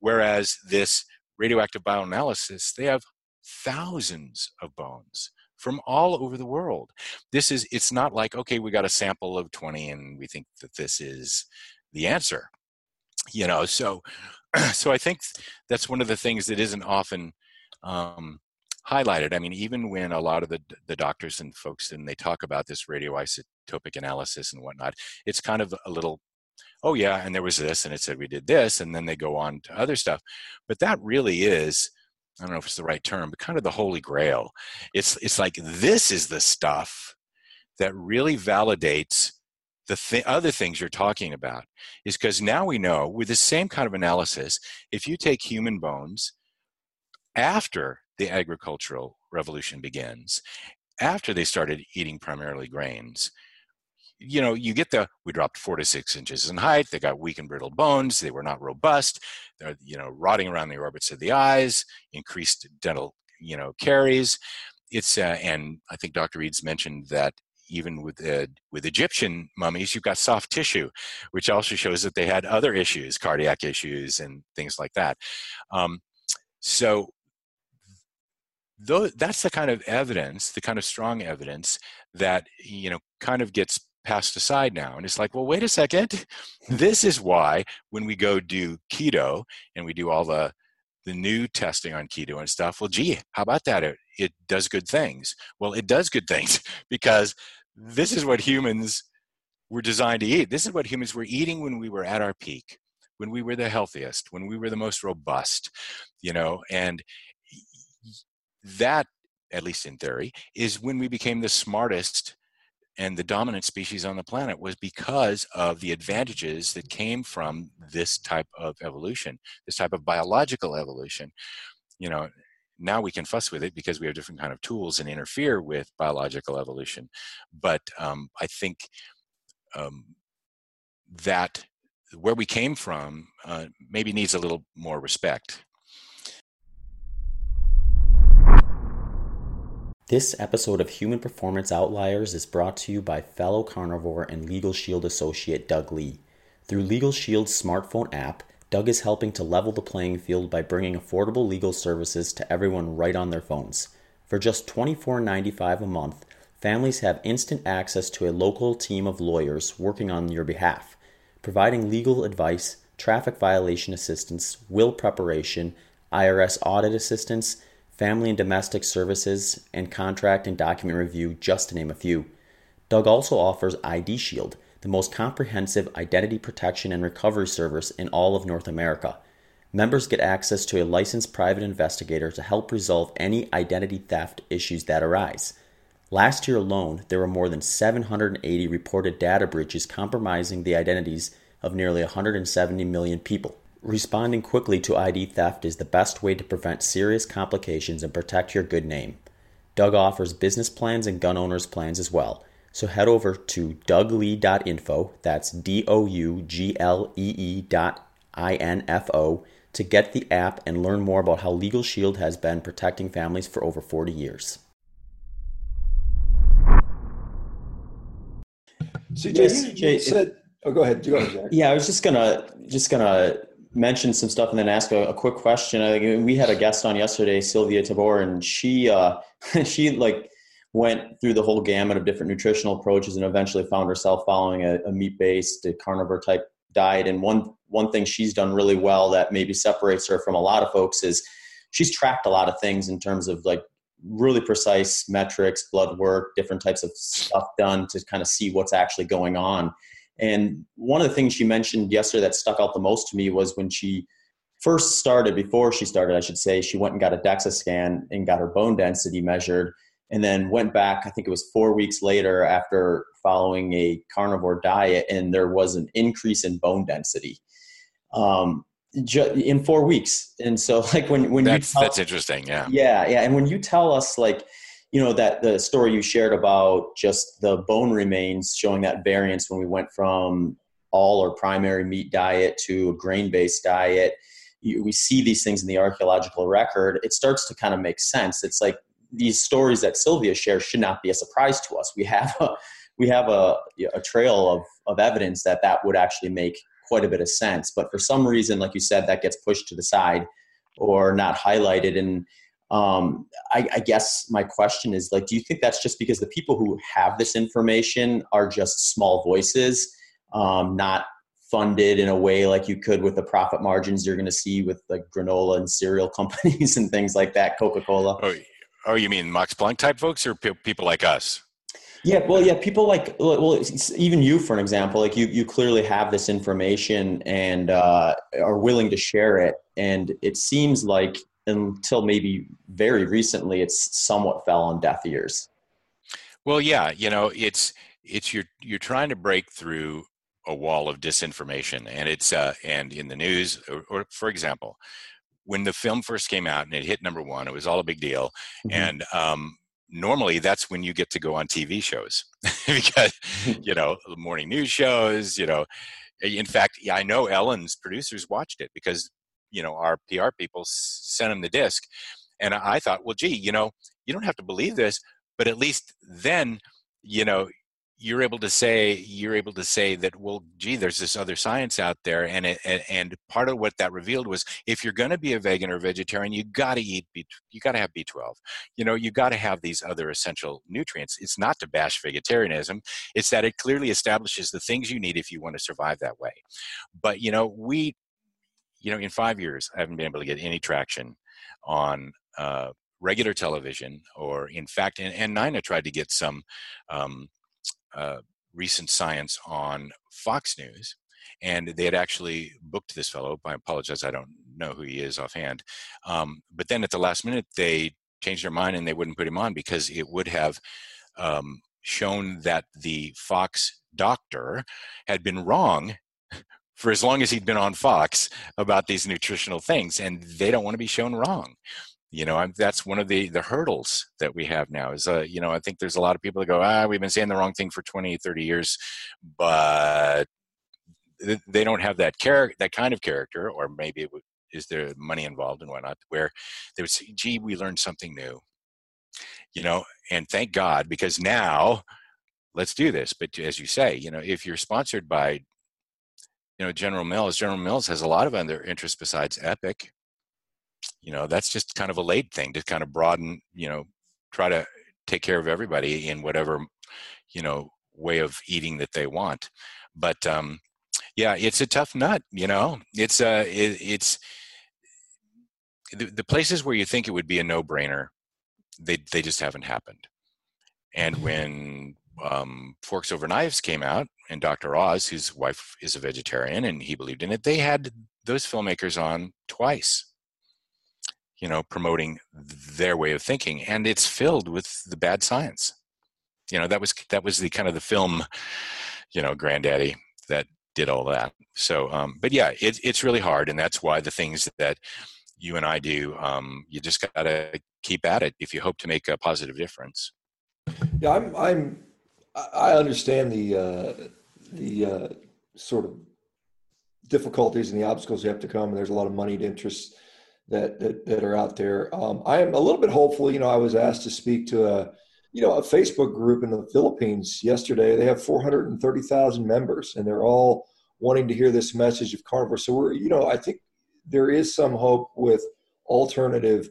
Whereas this radioactive bioanalysis, they have thousands of bones from all over the world. This is, it's not like, okay, we got a sample of 20 and we think that this is the answer. You know, so, so I think that's one of the things that isn't often um, highlighted. I mean, even when a lot of the, the doctors and folks, and they talk about this radioisotopic analysis and whatnot, it's kind of a little oh yeah and there was this and it said we did this and then they go on to other stuff but that really is i don't know if it's the right term but kind of the holy grail it's it's like this is the stuff that really validates the th- other things you're talking about is because now we know with the same kind of analysis, if you take human bones after the agricultural revolution begins, after they started eating primarily grains, you know, you get the we dropped four to six inches in height. They got weak and brittle bones. They were not robust. They're you know rotting around the orbits of the eyes. Increased dental you know caries. It's uh, and I think Dr. Eades mentioned that even with uh, with Egyptian mummies, you've got soft tissue, which also shows that they had other issues, cardiac issues, and things like that. Um, so though that's the kind of evidence, the kind of strong evidence that you know kind of gets passed aside now. And it's like, well, wait a second. Hmm. This is why when we go do keto and we do all the the new testing on keto and stuff, well, gee, how about that? It, it does good things. Well, it does good things because this is what humans were designed to eat. This is what humans were eating when we were at our peak, when we were the healthiest, when we were the most robust, you know, and that, at least in theory, is when we became the smartest and the dominant species on the planet was because of the advantages that came from this type of evolution, this type of biological evolution. You know, now we can fuss with it because we have different kind of tools and interfere with biological evolution. But um, I think um, that where we came from uh, maybe needs a little more respect. This episode of Human Performance Outliers is brought to you by fellow carnivore and Legal Shield associate Doug Lee. Through Legal Shield's smartphone app, Doug is helping to level the playing field by bringing affordable legal services to everyone right on their phones. For just $24.95 a month, families have instant access to a local team of lawyers working on your behalf, providing legal advice, traffic violation assistance, will preparation, IRS audit assistance, family and domestic services, and contract and document review, just to name a few. Doug also offers ID Shield, the most comprehensive identity protection and recovery service in all of North America. Members get access to a licensed private investigator to help resolve any identity theft issues that arise. Last year alone, there were more than 780 reported data breaches compromising the identities of nearly 170 million people. Responding quickly to ID theft is the best way to prevent serious complications and protect your good name. Doug offers business plans and gun owners plans as well. So head over to douglee.info, that's D O U G L E E dot I N F O, to get the app and learn more about how Legal Shield has been protecting families for over 40 years. CJ, yes, you, you said, oh, go ahead. Go ahead, Zach. Yeah, I was just gonna just gonna mention some stuff and then ask a, a quick question. I we had a guest on yesterday, Sylvia Tabor, and she uh, she like went through the whole gamut of different nutritional approaches and eventually found herself following a, a meat-based carnivore type diet. And one one thing she's done really well that maybe separates her from a lot of folks is she's tracked a lot of things in terms of like really precise metrics, blood work, different types of stuff done to kind of see what's actually going on. And one of the things she mentioned yesterday that stuck out the most to me was when she first started, before she started, I should say, she went and got a DEXA scan and got her bone density measured, and then went back, I think it was four weeks later after following a carnivore diet, and there was an increase in bone density. Um, in four weeks, and so like when when that's, you tell, that's interesting, yeah, yeah, yeah, and when you tell us like you know that the story you shared about just the bone remains showing that variance when we went from all or primary meat diet to a grain-based diet you, we see these things in the archaeological record it starts to kind of make sense. It's like these stories that sylvia shares should not be a surprise to us. We have a we have a, a trail of, of evidence that that would actually make quite a bit of sense. But for some reason like you said that gets pushed to the side or not highlighted. And um, I, I, guess my question is like do you think that's just because the people who have this information are just small voices um, not funded in a way like you could with the profit margins you're going to see with like granola and cereal companies and things like that coca-cola? Oh, oh you mean max planck type folks or pe- people like us? Yeah, well, yeah, people like well, even you, for an example, like you, you clearly have this information and uh, are willing to share it, and it seems like until maybe very recently, it's somewhat fell on deaf ears. Well, yeah, you know, it's it's you're you're trying to break through a wall of disinformation and it's uh and in the news or, or for example when the film first came out and it hit number one it was all a big deal mm-hmm. and um normally that's when you get to go on tv shows because you know the morning news shows you know in fact i know ellen's producers watched it because you know our pr people sent him the disc and i thought well gee you know you don't have to believe this but at least then you know you're able to say you're able to say that well gee there's this other science out there and it, and part of what that revealed was if you're going to be a vegan or vegetarian you got to eat B, you got to have b12 you know you got to have these other essential nutrients. It's not to bash vegetarianism it's that it clearly establishes the things you need if you want to survive that way. But you know we you know in 5 years I haven't been able to get any traction on uh, regular television or in fact and, and nina tried to get some um, uh, recent science on Fox News, and they had actually booked this fellow. I apologize, I don't know who he is offhand. Um, but then at the last minute, they changed their mind and they wouldn't put him on because it would have um, shown that the Fox doctor had been wrong for as long as he'd been on Fox about these nutritional things, and they don't want to be shown wrong. You know I'm, that's one of the the hurdles that we have now is uh, you know i think there's a lot of people that go ah we've been saying the wrong thing for 20 30 years but they don't have that character that kind of character or maybe is there money involved and whatnot where they would say gee we learned something new. You know and thank god because now let's do this but as you say you know if you're sponsored by you know general mills general mills has a lot of other interests besides epic. You know that's just kind of a late thing to kind of broaden you know try to take care of everybody in whatever you know way of eating that they want. But um yeah it's a tough nut you know? It's uh it, it's the, the places where you think it would be a no-brainer they they just haven't happened. And when um, Forks Over Knives came out, and Dr. Oz, whose wife is a vegetarian and he believed in it, they had those filmmakers on twice you know promoting their way of thinking and it's filled with the bad science you know that was that was the kind of the film you know granddaddy that did all that so um but yeah it, it's really hard and that's why the things that you and i do um you just gotta keep at it if you hope to make a positive difference yeah i'm i'm i understand the uh the uh sort of difficulties and the obstacles you have to come and there's a lot of moneyed interests that that, that are out there. Um, I am a little bit hopeful. You know, I was asked to speak to a you know a Facebook group in the Philippines yesterday. They have 430,000 members, and they're all wanting to hear this message of carnivore. So we're you know I think there is some hope with alternative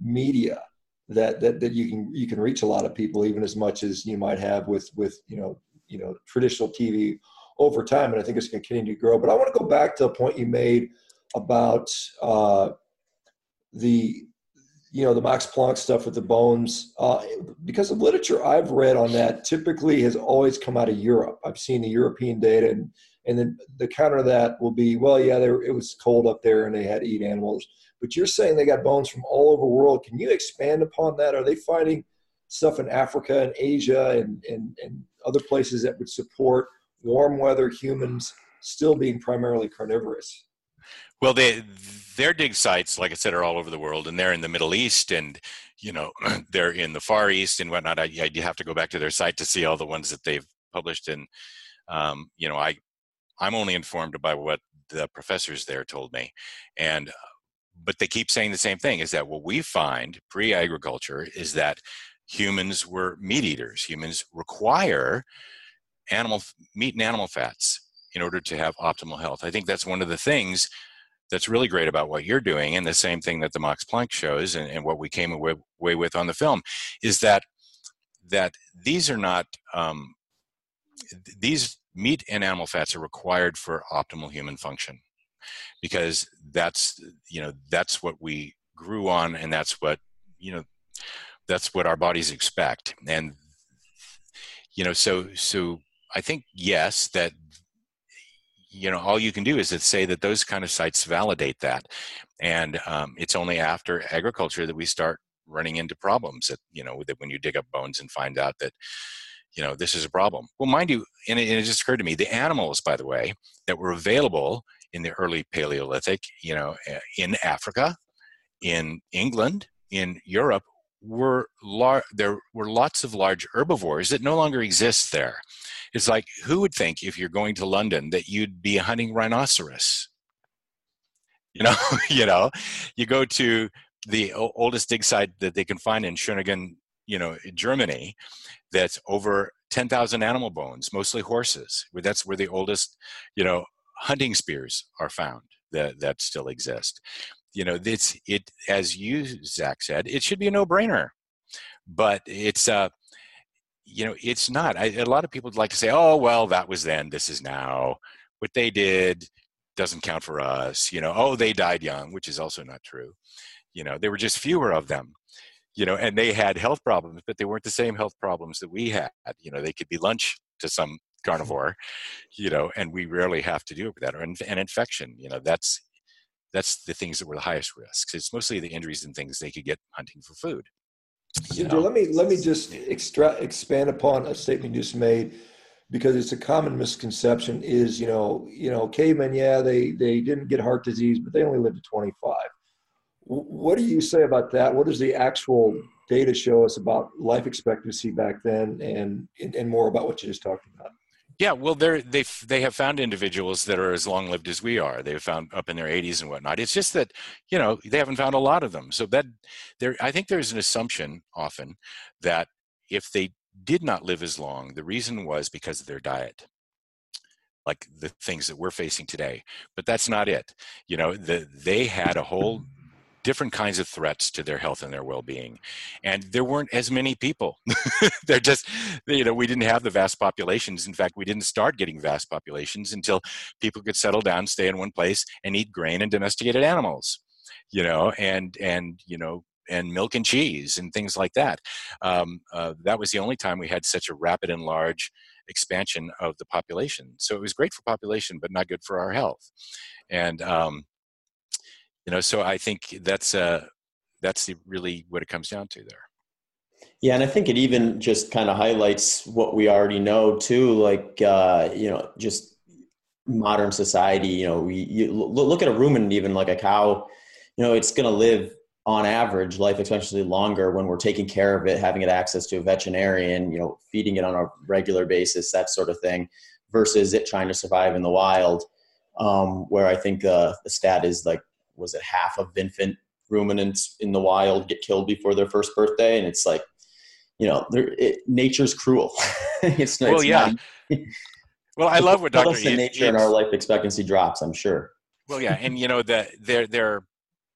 media that that that you can you can reach a lot of people even as much as you might have with with you know you know traditional TV over time, and I think it's going to continue to grow. But I want to go back to a point you made about uh, the you know the Max Planck stuff with the bones uh, because the literature I've read on that typically has always come out of Europe. I've seen the European data and and then the counter to that will be well yeah there it was cold up there and they had to eat animals but you're saying they got bones from all over the world. Can you expand upon that? Are they finding stuff in africa and asia and, and, and other places that would support warm weather humans still being primarily carnivorous? Well, they their dig sites, like I said, are all over the world, and they're in the Middle East, and you know they're in the Far East and whatnot. I, you have to go back to their site to see all the ones that they've published, and um, you know I I'm only informed by what the professors there told me, and but they keep saying the same thing: is that what we find pre-agriculture is that humans were meat eaters. Humans require animal meat and animal fats in order to have optimal health. I think that's one of the things that's really great about what you're doing and the same thing that the Max Planck shows and, and what we came away, away, with on the film is that that these are not um, these meat and animal fats are required for optimal human function because that's you know that's what we grew on and that's what you know that's what our bodies expect and you know so so i think yes that you know all you can do is say that those kind of sites validate that and um, it's only after agriculture that we start running into problems that you know that when you dig up bones and find out that you know, this is a problem. Well, mind you, and it, and it just occurred to me, the animals, by the way, that were available in the early Paleolithic, you know, in Africa, in England, in Europe, were lar- there were lots of large herbivores that no longer exist there. It's like who would think if you're going to London that you'd be hunting rhinoceros? You know, you know, you go to the oldest dig site that they can find in Schöningen, you know, Germany, that's over 10,000 animal bones, mostly horses. That's where the oldest, you know, hunting spears are found that, that still exist. You know, it's, it, as you, Zach said, it should be a no brainer, but it's, uh, you know, it's not. I, a lot of people like to say, oh, well, that was then, this is now. What they did doesn't count for us. You know, oh, they died young, which is also not true. You know, there were just fewer of them you know, and they had health problems, but they weren't the same health problems that we had. You know, they could be lunch to some carnivore, you know, and we rarely have to do it with that. Or an, an infection, you know, that's that's the things that were the highest risks. It's mostly the injuries and things they could get hunting for food. Know? Let me let me just extra, expand upon a statement you just made because it's a common misconception is you know you know cavemen yeah they they didn't get heart disease but they only lived to 25 what do you say about that? What does the actual data show us about life expectancy back then, and and more about what you just talked about? Yeah, well, they're they they have found individuals that are as long lived as we are. They've found up in their 80s and whatnot. It's just that you know they haven't found a lot of them. So that there, I think there's an assumption often that if they did not live as long, the reason was because of their diet like the things that we're facing today but that's not it you know the, they had a whole different kinds of threats to their health and their well-being and there weren't as many people. They're just you know we didn't have the vast populations. In fact we didn't start getting vast populations until people could settle down stay in one place and eat grain and domesticated animals you know and and you know and milk and cheese and things like that. Um, uh, that was the only time we had such a rapid and large expansion of the population. So it was great for population but not good for our health. And um, you know so i think that's uh that's the, really what it comes down to there. Yeah and i think it even just kind of highlights what we already know too like uh you know just modern society you know we you look at a ruminant even like a cow you know it's going to live on average life expectancy longer when we're taking care of it having it access to a veterinarian you know feeding it on a regular basis that sort of thing versus it trying to survive in the wild um, where i think uh, the stat is like was it half of infant ruminants in the wild get killed before their first birthday? And it's like you know it, nature's cruel. It's, well it's yeah. not, well i love what dr nature and our life expectancy drops i'm sure. Well yeah and you know that there there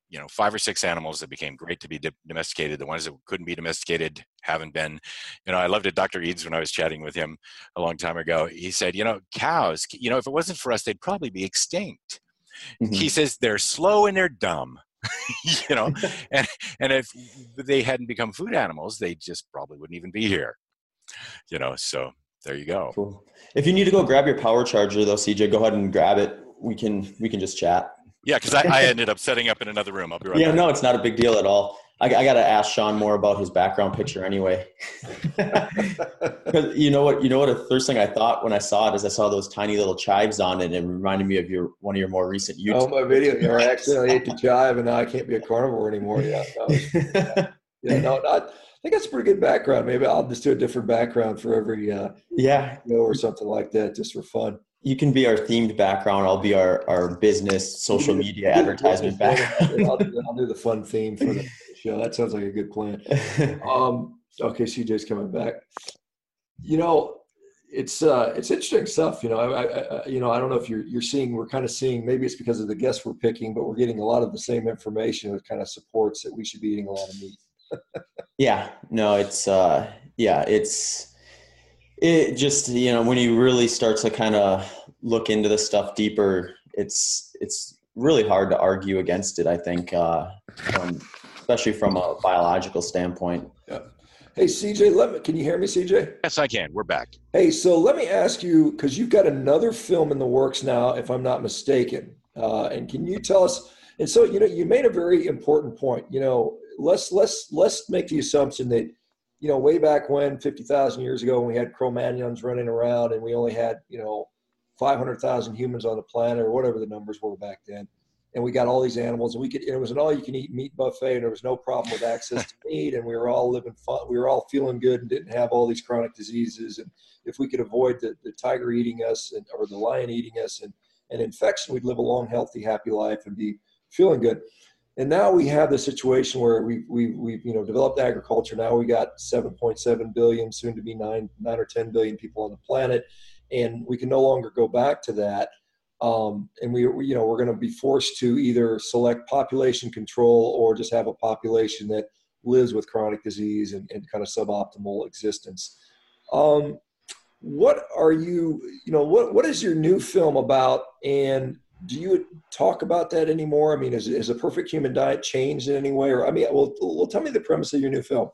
you know five or six animals that became great to be domesticated. The ones that couldn't be domesticated haven't been you know i loved it. Dr Eades when i was chatting with him a long time ago he said you know cows you know if it wasn't for us they'd probably be extinct Mm-hmm. He says they're slow and they're dumb. you know, and and if they hadn't become food animals, they just probably wouldn't even be here. You know, so there you go. Cool. If you need to go grab your power charger though, CJ, go ahead and grab it. We can we can just chat. Yeah, because I, I, ended up setting up in another room. I'll be right. Yeah, back. no, it's not a big deal at all. I, I got to ask Shawn more about his background picture anyway. Because you know what, you know what, the first thing I thought when I saw it is I saw those tiny little chives on it, and it reminded me of your one of your more recent YouTube. Oh, my video! I accidentally ate the chive, and now I can't be a carnivore anymore. Yeah, yeah, yeah, no, not. I think that's a pretty good background. Maybe I'll just do a different background for every uh, yeah, know, or something like that, just for fun you can be our themed background. I'll be our, our business social media advertisement background. I'll, do, I'll do the fun theme for the show. That sounds like a good plan. Um, okay, CJ's coming back. You know, it's uh, it's interesting stuff. You know, I, I, you know, I don't know if you're you're seeing. We're kind of seeing. Maybe it's because of the guests we're picking, but we're getting a lot of the same information that kind of supports that we should be eating a lot of meat. yeah. No. It's uh, yeah. It's it just you know when you really start to kind of look into the stuff deeper it's it's really hard to argue against it i think uh, especially from a biological standpoint yeah. hey cj let me can you hear me cj yes i can we're back hey so let me ask you because you've got another film in the works now if i'm not mistaken uh, and can you tell us and so you know you made a very important point you know let's let's let's make the assumption that you know, way back when, 50,000 years ago, when we had Cro-Magnons running around and we only had, you know, 500,000 humans on the planet or whatever the numbers were back then. And we got all these animals and we could, it was an all you can eat meat buffet and there was no problem with access to meat and we were all living fun. We were all feeling good and didn't have all these chronic diseases. And if we could avoid the, the tiger eating us and, or the lion eating us and, and infection, we'd live a long, healthy, happy life and be feeling good. And now we have the situation where we we we you know developed agriculture. Now we got 7.7 billion, soon to be nine nine or 10 billion people on the planet, and we can no longer go back to that. Um, and we, you know we're going to be forced to either select population control or just have a population that lives with chronic disease and, and kind of suboptimal existence. Um, what are you you know what what is your new film about and do you talk about that anymore? I mean, is, is a perfect human diet changed in any way? Or I mean, well, well, tell me the premise of your new film.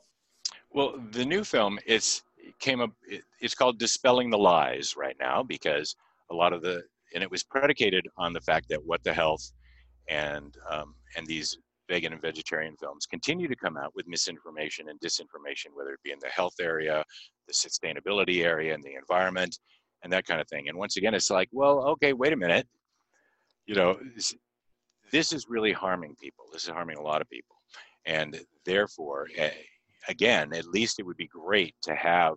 Well, the new film it's came up. It, it's called "Dispelling the Lies" right now because a lot of the and it was predicated on the fact that What the Health and um, and these vegan and vegetarian films continue to come out with misinformation and disinformation, whether it be in the health area, the sustainability area, and the environment, and that kind of thing. And once again, it's like, well, okay, wait a minute you know, this is really harming people. This is harming a lot of people. And therefore, again, at least it would be great to have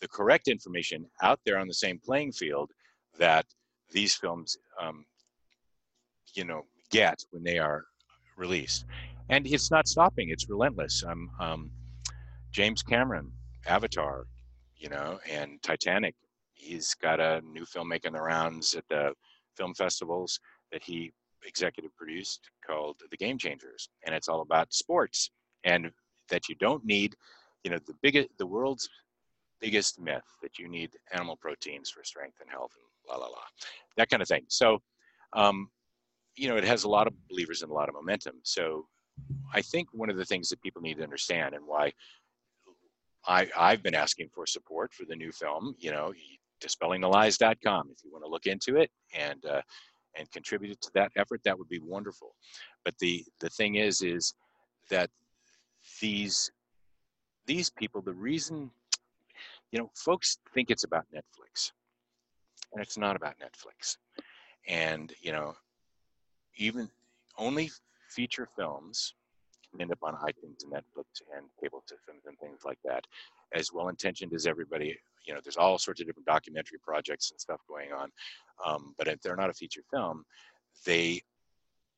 the correct information out there on the same playing field that these films, um, you know, get when they are released. And it's not stopping, it's relentless. Um, um, James Cameron, Avatar, you know, and Titanic, he's got a new film making the rounds at the film festivals that he executive produced called The Game Changers, and it's all about sports and that you don't need, you know, the biggest, the world's biggest myth that you need animal proteins for strength and health and la la la, that kind of thing. So, um, you know, it has a lot of believers and a lot of momentum. So, I think one of the things that people need to understand and why I, I've been asking for support for the new film, you know, dispellingthelies.com if you want to look into it and uh, and contribute to that effort, that would be wonderful. But the the thing is, is that these these people, the reason, you know, folks think it's about Netflix, and it's not about Netflix. And you know, even only feature films can end up on iTunes and Netflix and cable systems and things like that. As well intentioned as everybody, you know, there's all sorts of different documentary projects and stuff going on. Um, but if they're not a feature film, they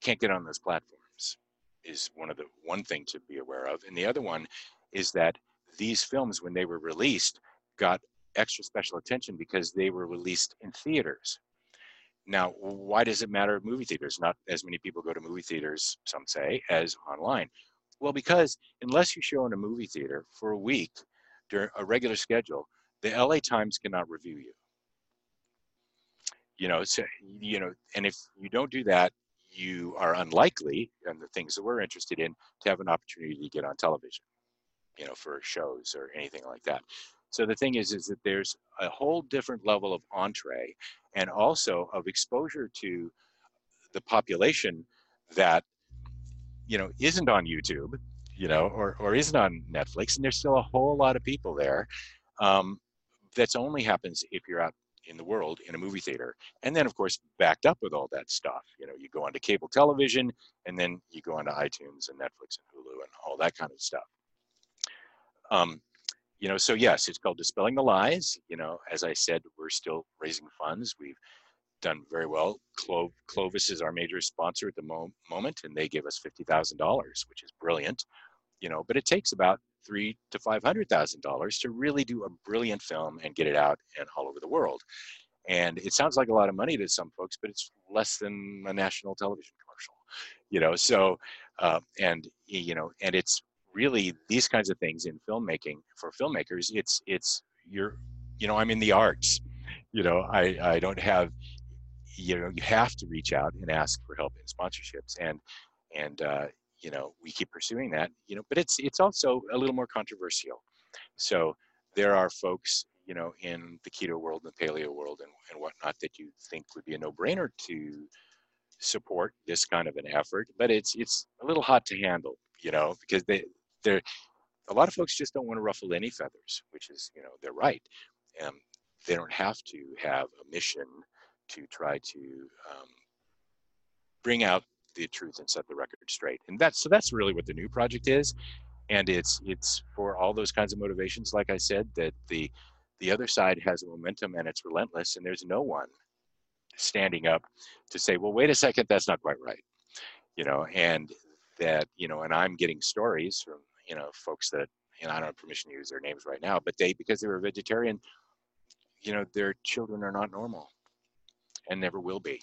can't get on those platforms. Is one of the one thing to be aware of, and the other one is that these films, when they were released, got extra special attention because they were released in theaters. Now, why does it matter at movie theaters? Not as many people go to movie theaters, some say, as online. Well, because unless you show in a movie theater for a week during a regular schedule, the LA Times cannot review you you know so you know and if you don't do that you are unlikely and the things that we're interested in to have an opportunity to get on television you know for shows or anything like that so the thing is is that there's a whole different level of entree and also of exposure to the population that you know isn't on youtube you know or, or isn't on netflix and there's still a whole lot of people there um, that's only happens if you're out in the world in a movie theater. And then, of course, backed up with all that stuff. You know, you go onto cable television, and then you go onto iTunes and Netflix and Hulu and all that kind of stuff. Um, you know, so yes, it's called Dispelling the Lies. You know, as I said, we're still raising funds. We've done very well. Clo- Clovis is our major sponsor at the mo- moment, and they give us fifty thousand dollars, which is brilliant. You know, but it takes about three to five hundred thousand dollars to really do a brilliant film and get it out and all over the world. And it sounds like a lot of money to some folks, but it's less than a national television commercial, you know. So, uh, and you know, and it's really these kinds of things in filmmaking for filmmakers. It's it's you're, you know, I'm in the arts, you know. I I don't have, you know, you have to reach out and ask for help in sponsorships and and uh, you know we keep pursuing that you know but it's it's also a little more controversial so there are folks you know in the keto world and the paleo world and, and whatnot that you think would be a no-brainer to support this kind of an effort but it's it's a little hot to handle you know because they they're a lot of folks just don't want to ruffle any feathers, which is, you know, they're right. Um, they don't have to have a mission to try to um, bring out the truth and set the record straight. And that's so that's really what the new project is. And it's it's for all those kinds of motivations, like I said, that the the other side has momentum and it's relentless, and there's no one standing up to say, well, wait a second, that's not quite right. You know, and that, you know, and I'm getting stories from, you know, folks that, you know, I don't have permission to use their names right now, but they, because they were vegetarian, you know, their children are not normal and never will be,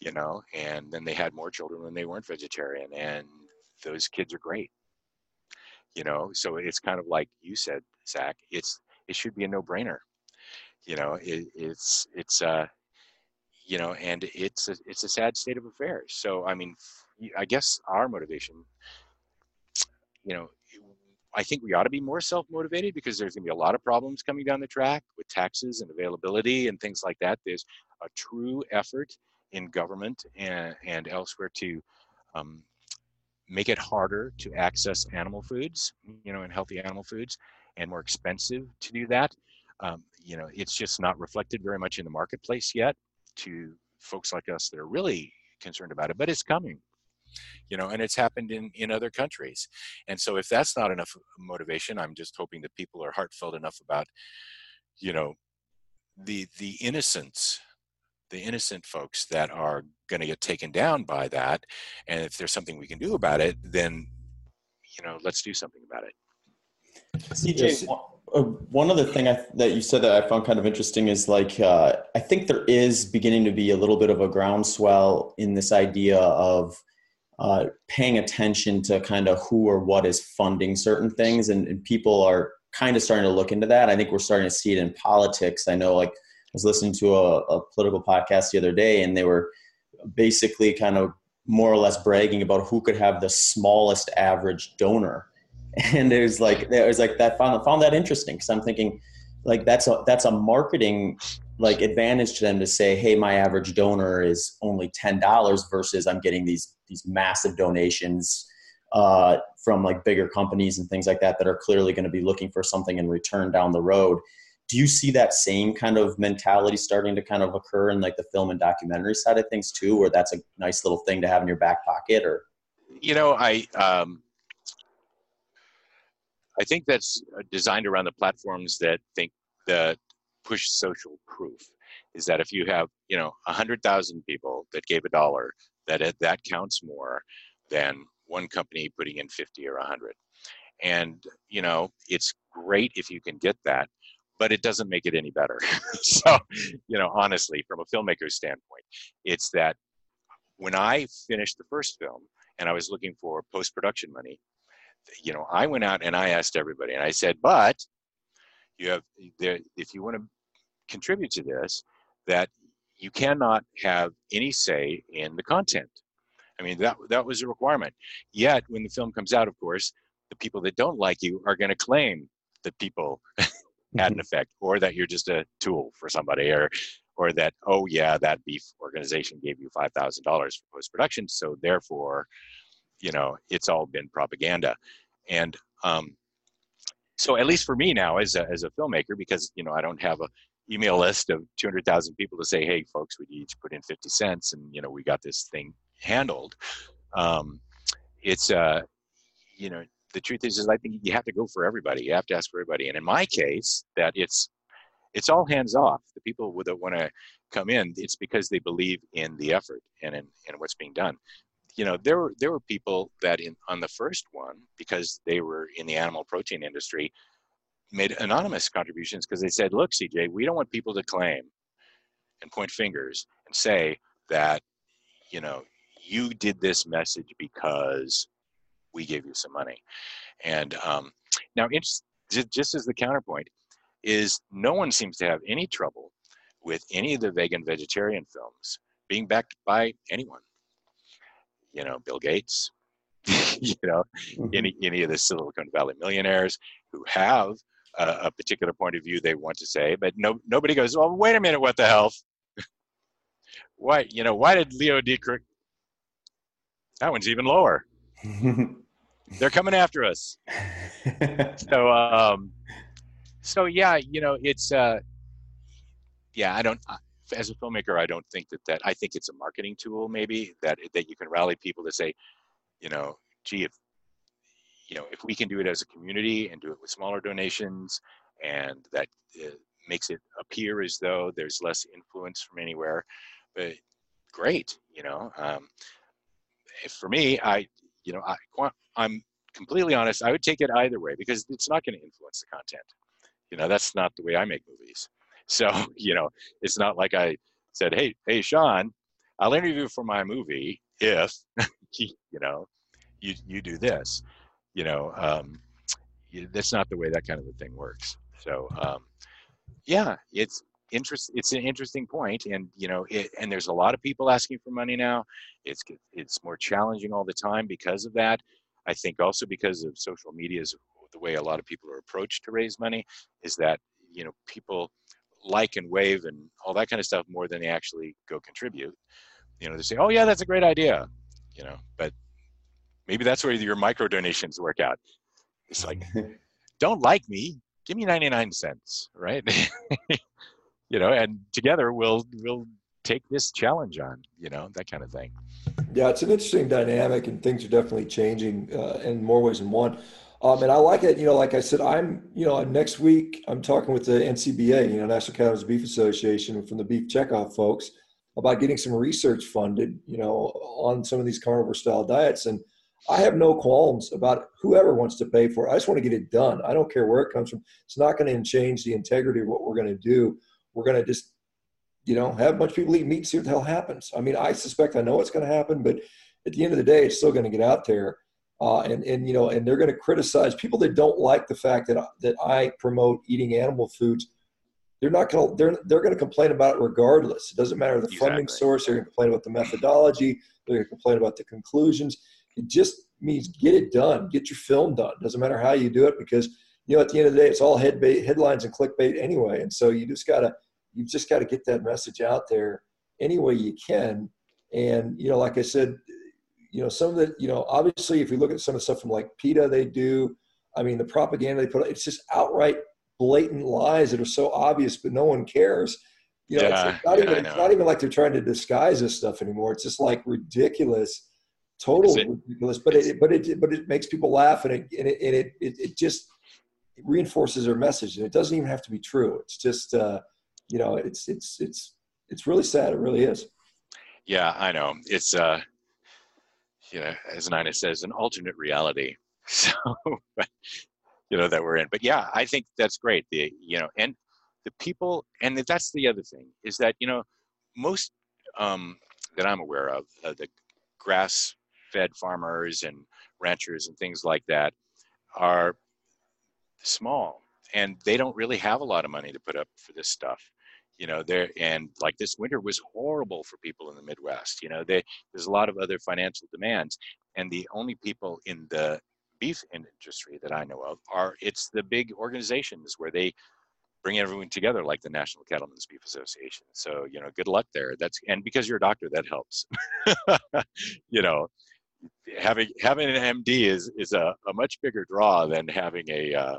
you know, and then they had more children when they weren't vegetarian and those kids are great, you know, so it's kind of like you said, Zach, it's, it should be a no brainer, you know, it, it's, it's, uh, you know, and it's a, it's a sad state of affairs. So, I mean, I guess our motivation, you know, I think we ought to be more self-motivated because there's going to be a lot of problems coming down the track with taxes and availability and things like that. There's a true effort in government and, and elsewhere to um, make it harder to access animal foods, you know, and healthy animal foods, and more expensive to do that. Um, you know, it's just not reflected very much in the marketplace yet to folks like us that are really concerned about it, but it's coming you know and it's happened in in other countries. And so if that's not enough motivation i'm just hoping that people are heartfelt enough about you know the the innocence the innocent folks that are going to get taken down by that. And if there's something we can do about it then you know let's do something about it. Cj uh, one other thing I, that you said that I found kind of interesting is like uh, I think there is beginning to be a little bit of a groundswell in this idea of uh, paying attention to kind of who or what is funding certain things, and, and people are kind of starting to look into that. I think we're starting to see it in politics. I know, like I was listening to a, a political podcast the other day, and they were basically kind of more or less bragging about who could have the smallest average donor and it was like it was like that found found that interesting because i'm thinking like that's a that's a marketing like advantage to them to say hey my average donor is only $10 versus i'm getting these these massive donations uh, from like bigger companies and things like that that are clearly going to be looking for something in return down the road. Do you see that same kind of mentality starting to kind of occur in like the film and documentary side of things too where that's a nice little thing to have in your back pocket or? You know i um i think that's designed around the platforms that think that push social proof is that if you have you know a hundred thousand people that gave a dollar that that counts more than one company putting in 50 or 100 and you know it's great if you can get that but it doesn't make it any better. So you know honestly from a filmmaker's standpoint it's that when i finished the first film and i was looking for post-production money you know i went out and i asked everybody and i said but you have if you want to contribute to this that you cannot have any say in the content. I mean, that, that was a requirement. Yet, when the film comes out, of course, the people that don't like you are going to claim that people had an mm-hmm. effect or that you're just a tool for somebody or or that oh yeah that beef organization gave you $5000 for post-production so therefore you know it's all been propaganda and um, so at least for me now as a, as a filmmaker because you know i don't have a email list of 200,000 people to say, "Hey, folks, we each put in 50 cents, and you know we got this thing handled." Um, it's uh, you know, the truth is, is I think you have to go for everybody. You have to ask for everybody, and in my case, that it's it's all hands off. The people that want to come in, it's because they believe in the effort and in, in what's being done. You know, there were there were people that in on the first one because they were in the animal protein industry made anonymous contributions because they said, look, CJ, we don't want people to claim and point fingers and say that, you know, you did this message because we gave you some money. And um, now, it's, just as the counterpoint, is no one seems to have any trouble with any of the vegan vegetarian films being backed by anyone. You know, Bill Gates, you know, mm-hmm. any any of the Silicon Valley millionaires who have a, a, particular point of view they want to say, but no, nobody goes, "Well, wait a minute, what the hell? why, you know, why did Leo Dietrich? That one's even lower. They're coming after us. so, um, so yeah, you know, it's, uh, yeah, I don't, as a filmmaker, I don't think that that, I think it's a marketing tool maybe that, that you can rally people to say, you know, gee, if, you know, if we can do it as a community and do it with smaller donations and that uh, makes it appear as though there's less influence from anywhere, but great, you know, um, for me, I, you know, I, I'm completely honest. I would take it either way because it's not going to influence the content. You know, that's not the way I make movies. So, you know, it's not like I said, "Hey, hey, Shawn, I'll interview for my movie if, you know, you you do this." You know, um, that's not the way that kind of a thing works. So, um, yeah, it's interest it's an interesting point and you know it, and there's a lot of people asking for money now. It's it's more challenging all the time because of that. I think also because of social media is the way a lot of people are approached to raise money is that you know people like and wave and all that kind of stuff more than they actually go contribute. You know they say oh yeah that's a great idea you know but maybe that's where your micro donations work out it's like don't like me give me 99 cents right you know, and together we'll we'll take this challenge on, you know, that kind of thing. Yeah, it's an interesting dynamic, and things are definitely changing uh, in more ways than one. Um, and I like it. You know, like I said, I'm you know next week I'm talking with the NCBA, you know, National Cattlemen's Beef Association, from the Beef Checkoff folks about getting some research funded, you know, on some of these carnivore style diets. And I have no qualms about whoever wants to pay for it. I just want to get it done. I don't care where it comes from. It's not going to change the integrity of what we're going to do we're going to just, you know, have a bunch of people eat meat and see what the hell happens. I mean, I suspect I know what's going to happen, but at the end of the day, it's still going to get out there. Uh, and, and, you know, and they're going to criticize people that don't like the fact that, that I promote eating animal foods. They're not going to, they're, they're going to complain about it regardless. It doesn't matter the exactly. funding source. They're going to complain about the methodology. They're going to complain about the conclusions. It just means get it done, get your film done. Doesn't matter how you do it because, you know, at the end of the day, it's all head bait, headlines and clickbait anyway. And so you just got to, you've just got to get that message out there any way you can. And, you know, like I said, you know, some of the, you know, obviously if we look at some of the stuff from like PETA, they do, I mean, the propaganda they put, it's just outright blatant lies that are so obvious, but no one cares. You know, yeah, it's, not, yeah, even, it's not even like they're trying to disguise this stuff anymore. It's just like ridiculous, total ridiculous, but it, but it, but it makes people laugh and it, and it, and it, it, it just reinforces their message. And it doesn't even have to be true. It's just, uh, you know, it's it's it's it's really sad. It really is. Yeah, I know. It's uh, you know, as Nina says, an alternate reality. So, you know, that we're in. But yeah, I think that's great. The you know, and the people, and that's the other thing is that you know, most um, that I'm aware of, uh, the grass-fed farmers and ranchers and things like that are small. And they don't really have a lot of money to put up for this stuff. You know there and like this winter was horrible for people in the midwest. You know they, there's a lot of other financial demands. And the only people in the beef industry that i know of are it's the big organizations where they bring everyone together like the national cattlemen's beef association. So you know good luck there. That's and because you're a doctor that helps. You know having having an md is is a, a much bigger draw than having a uh,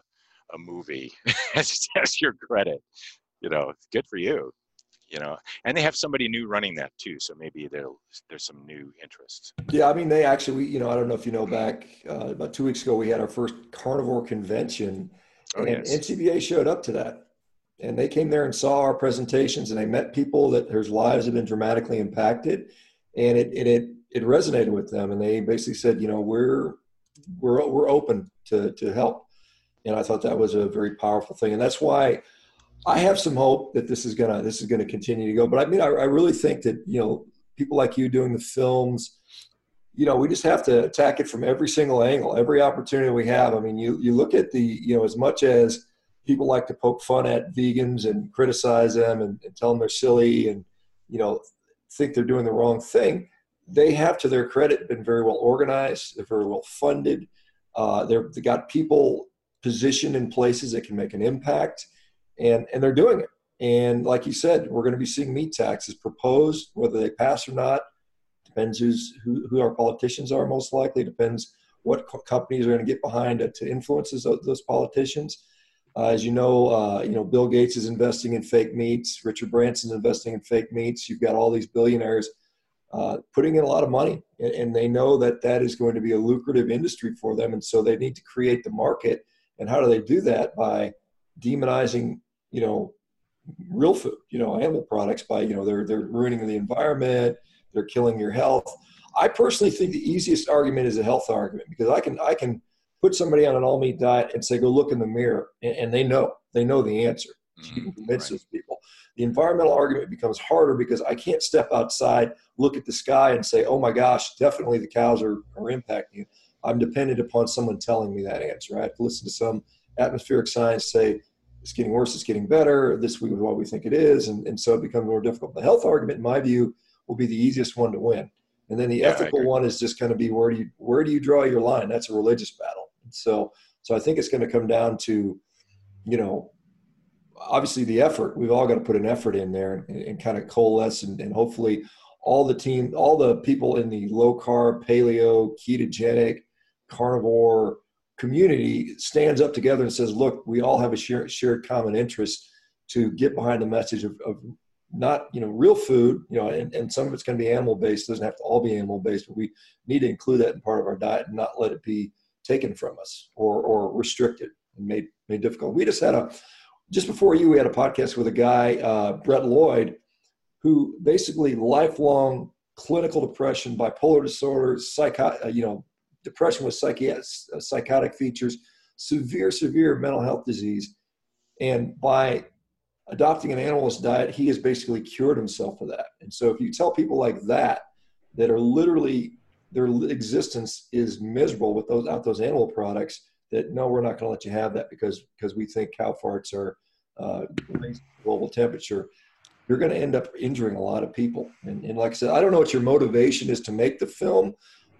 a movie as, as your credit you know, good for you. You know, and they have somebody new running that too, so maybe there's some new interests. Yeah, I mean, they actually, you know, I don't know if you know, back uh, about two weeks ago, we had our first carnivore convention, oh, and yes. NCBA showed up to that, and they came there and saw our presentations, and they met people that whose lives have been dramatically impacted, and it it it, it resonated with them, and they basically said, you know, we're we're we're open to to help, and I thought that was a very powerful thing, and that's why I have some hope that this is gonna this is gonna continue to go. But I mean, I, I really think that you know people like you doing the films, you know, we just have to attack it from every single angle, every opportunity we have. I mean, you you look at the you know as much as people like to poke fun at vegans and criticize them and, and tell them they're silly and you know think they're doing the wrong thing. They have, to their credit, been very well organized. They're very well funded. Uh, they're they got people positioned in places that can make an impact and and they're doing it. And like you said, we're going to be seeing meat taxes proposed, whether they pass or not. Depends who's who, who our politicians are most likely. Depends what co- companies are going to get behind to, to influence those, those politicians. Uh, as you know, uh, you know Bill Gates is investing in fake meats. Richard Branson's investing in fake meats. You've got all these billionaires uh, putting in a lot of money, and, and, they know that that is going to be a lucrative industry for them, and so they need to create the market. And how do they do that? By demonizing, you know, real food, you know, animal products. By you know, they're they're ruining the environment. They're killing your health. I personally think the easiest argument is a health argument because I can I can put somebody on an all meat diet and say go look in the mirror, and, and they know they know the answer. So you can mm-hmm. convince right. those people. The environmental argument becomes harder because I can't step outside, look at the sky, and say, oh my gosh, definitely the cows are, are impacting you. I'm dependent upon someone telling me that answer. I have to listen to some atmospheric science say, it's getting worse, it's getting better, this week is what we think it is. And, and so it becomes more difficult. The health argument, in my view, will be the easiest one to win. And then the yeah, ethical one is just going to be where do you where do you draw your line? That's a religious battle. So so I think it's going to come down to, you know, obviously the effort we've all got to put an effort in there and, and kind of coalesce and, and, hopefully all the team all the people in the low carb paleo ketogenic carnivore community stands up together and says look we all have a shared, shared common interest to get behind the message of, of not you know real food you know and, and some of it's going to be animal based doesn't have to all be animal based but we need to include that in part of our diet and not let it be taken from us or or restricted and made made difficult. We just had a just before you, we had a podcast with a guy, uh, Brett Lloyd, who basically lifelong clinical depression, bipolar disorder, psycho, uh, you know, depression with psychi- uh, psychotic features, severe, severe mental health disease. And by adopting an animalist diet, he has basically cured himself of that. And so if you tell people like that, that are literally, their existence is miserable without those, those animal products, that no, we're not going to let you have that because because we think cow farts are uh, global temperature. You're going to end up injuring a lot of people. And, and, like I said, I don't know what your motivation is to make the film.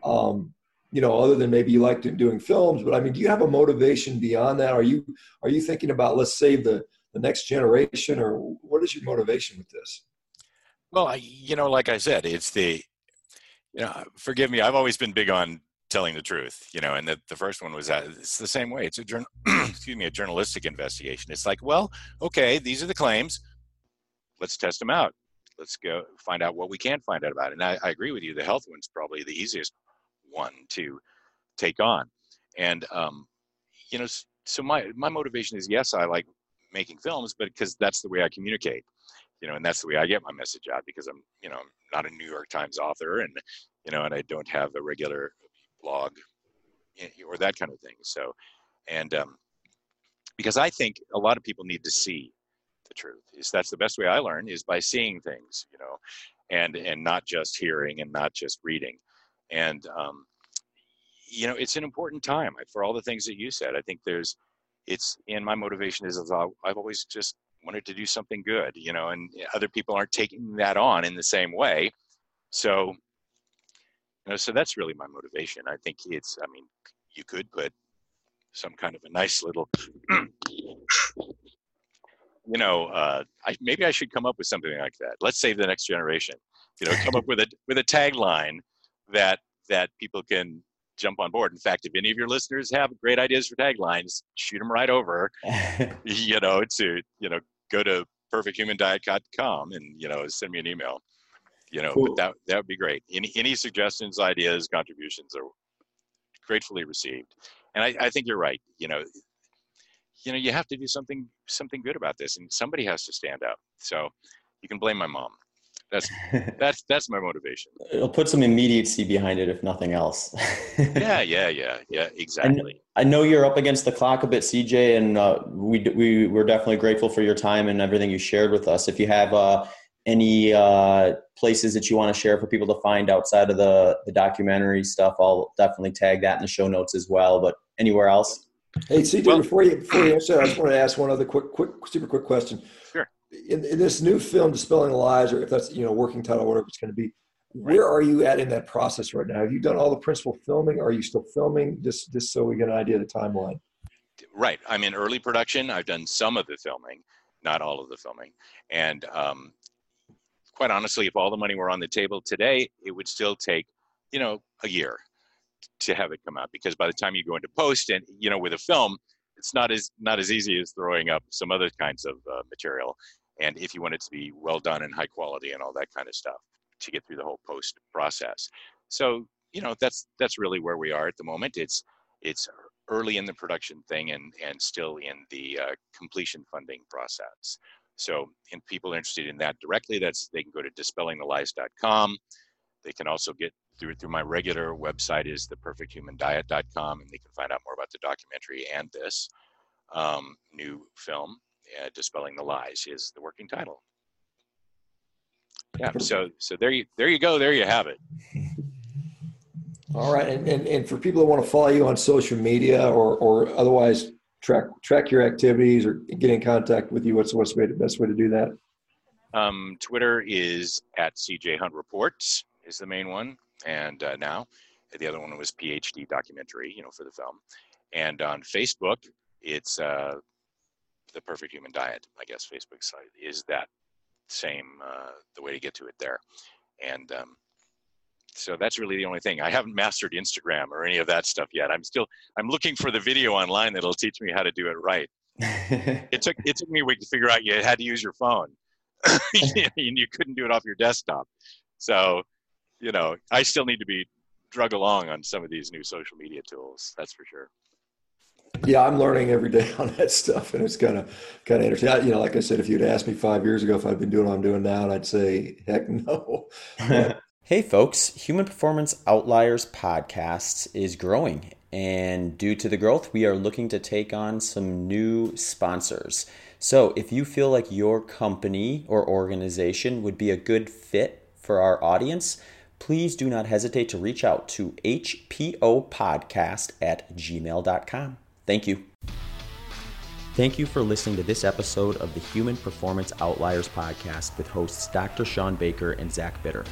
Um, you know, other than maybe you like doing films, but I mean, do you have a motivation beyond that? Are you are you thinking about let's save the the next generation, or what is your motivation with this? Well, I, you know, like I said, it's the you know, forgive me. I've always been big on telling the truth, you know, and the, the first one was that it's the same way. It's a journal, excuse me, a journalistic investigation. It's like, well, okay, these are the claims. Let's test them out. Let's go find out what we can find out about it. And I, I agree with you. The health one's probably the easiest one to take on. And, um, you know, so my, my motivation is, yes, I like making films, but because that's the way I communicate you know, and that's the way I get my message out because I'm, you know, not a New York Times author and, you know, and I don't have a regular blog or that kind of thing. So, and um, because I think a lot of people need to see the truth. Is that's the best way I learn is by seeing things, you know, and and not just hearing and not just reading. And um, you know, it's an important time for all the things that you said. I think there's, it's in my motivation is I've always just wanted to do something good, you know, and other people aren't taking that on in the same way. So so that's really my motivation. I think it's, I mean, you could put some kind of a nice little, you know, uh, I, maybe I should come up with something like that. Let's save the next generation. You know, come up with a with a tagline that that people can jump on board. In fact, if any of your listeners have great ideas for taglines, shoot them right over. you know, to you know, go to perfecthumandiet.com and you know, send me an email you know, cool. but that that would be great. Any any suggestions, ideas, contributions are gratefully received. And I, I think you're right. You know, you know, you have to do something something good about this, and somebody has to stand up. So you can blame my mom. That's that's that's my motivation. It'll put some immediacy behind it, if nothing else. yeah, yeah, yeah, yeah. Exactly. I know you're up against the clock a bit, CJ, and uh, we we we're definitely grateful for your time and everything you shared with us. If you have uh, any uh, places that you want to share for people to find outside of the, the documentary stuff, I'll definitely tag that in the show notes as well. But anywhere else? Hey, CJ, well, before you before you answer, I just want to ask one other quick, quick, super quick question. Sure. In, in this new film, Dispelling Lies, or if that's you know working title, whatever it's going to be, where are you at in that process right now? Have you done all the principal filming? Are you still filming? Just just so we get an idea of the timeline. Right. I'm in early production. I've done some of the filming, not all of the filming, and um, quite honestly, if all the money were on the table today, it would still take, you know, a year to have it come out because by the time you go into post and you know with a film it's not as not as easy as throwing up some other kinds of uh, material and if you want it to be well done and high quality and all that kind of stuff to get through the whole post process. So you know that's that's really where we are at the moment. It's it's early in the production thing and and still in the uh, completion funding process so and people are interested in that directly that's they can go to dispellingthelies.com they can also get through through my regular website is theperfecthumandiet.com and they can find out more about the documentary and this um, new film uh, dispelling the lies is the working title. Yeah so so there you there you go there you have it. All right and, and and for people that want to follow you on social media or or otherwise track track your activities or get in contact with you. What's the best way to do that? Um, twitter is at cj hunt reports is the main one. And uh, now the other one was phd documentary you know for the film. And on facebook it's uh, the perfect human diet i guess facebook site is that same uh, the way to get to it there. And um, so that's really the only thing i haven't mastered instagram or any of that stuff yet i'm still i'm looking for the video online that'll teach me how to do it right it took it took me a week to figure out you had to use your phone and you couldn't do it off your desktop so you know, I still need to be drug along on some of these new social media tools. That's for sure. Yeah, I'm learning every day on that stuff, and it's kind of kind of interesting. I, you know, like I said, if you'd asked me five years ago if I'd been doing what I'm doing now, I'd say, heck no. Hey, folks, Human Performance Outliers podcast is growing, and due to the growth, we are looking to take on some new sponsors. So, if you feel like your company or organization would be a good fit for our audience please do not hesitate to reach out to hpopodcast at gmail.com. Thank you. Thank you for listening to this episode of the Human Performance Outliers podcast with hosts Dr. Shawn Baker and Zach Bitter.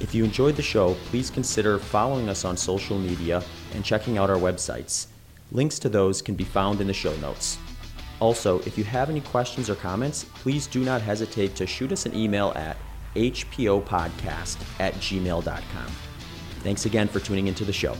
If you enjoyed the show, please consider following us on social media and checking out our websites. Links to those can be found in the show notes. Also, if you have any questions or comments, please do not hesitate to shoot us an email at hpopodcast at gmail.com. Thanks again for tuning into the show.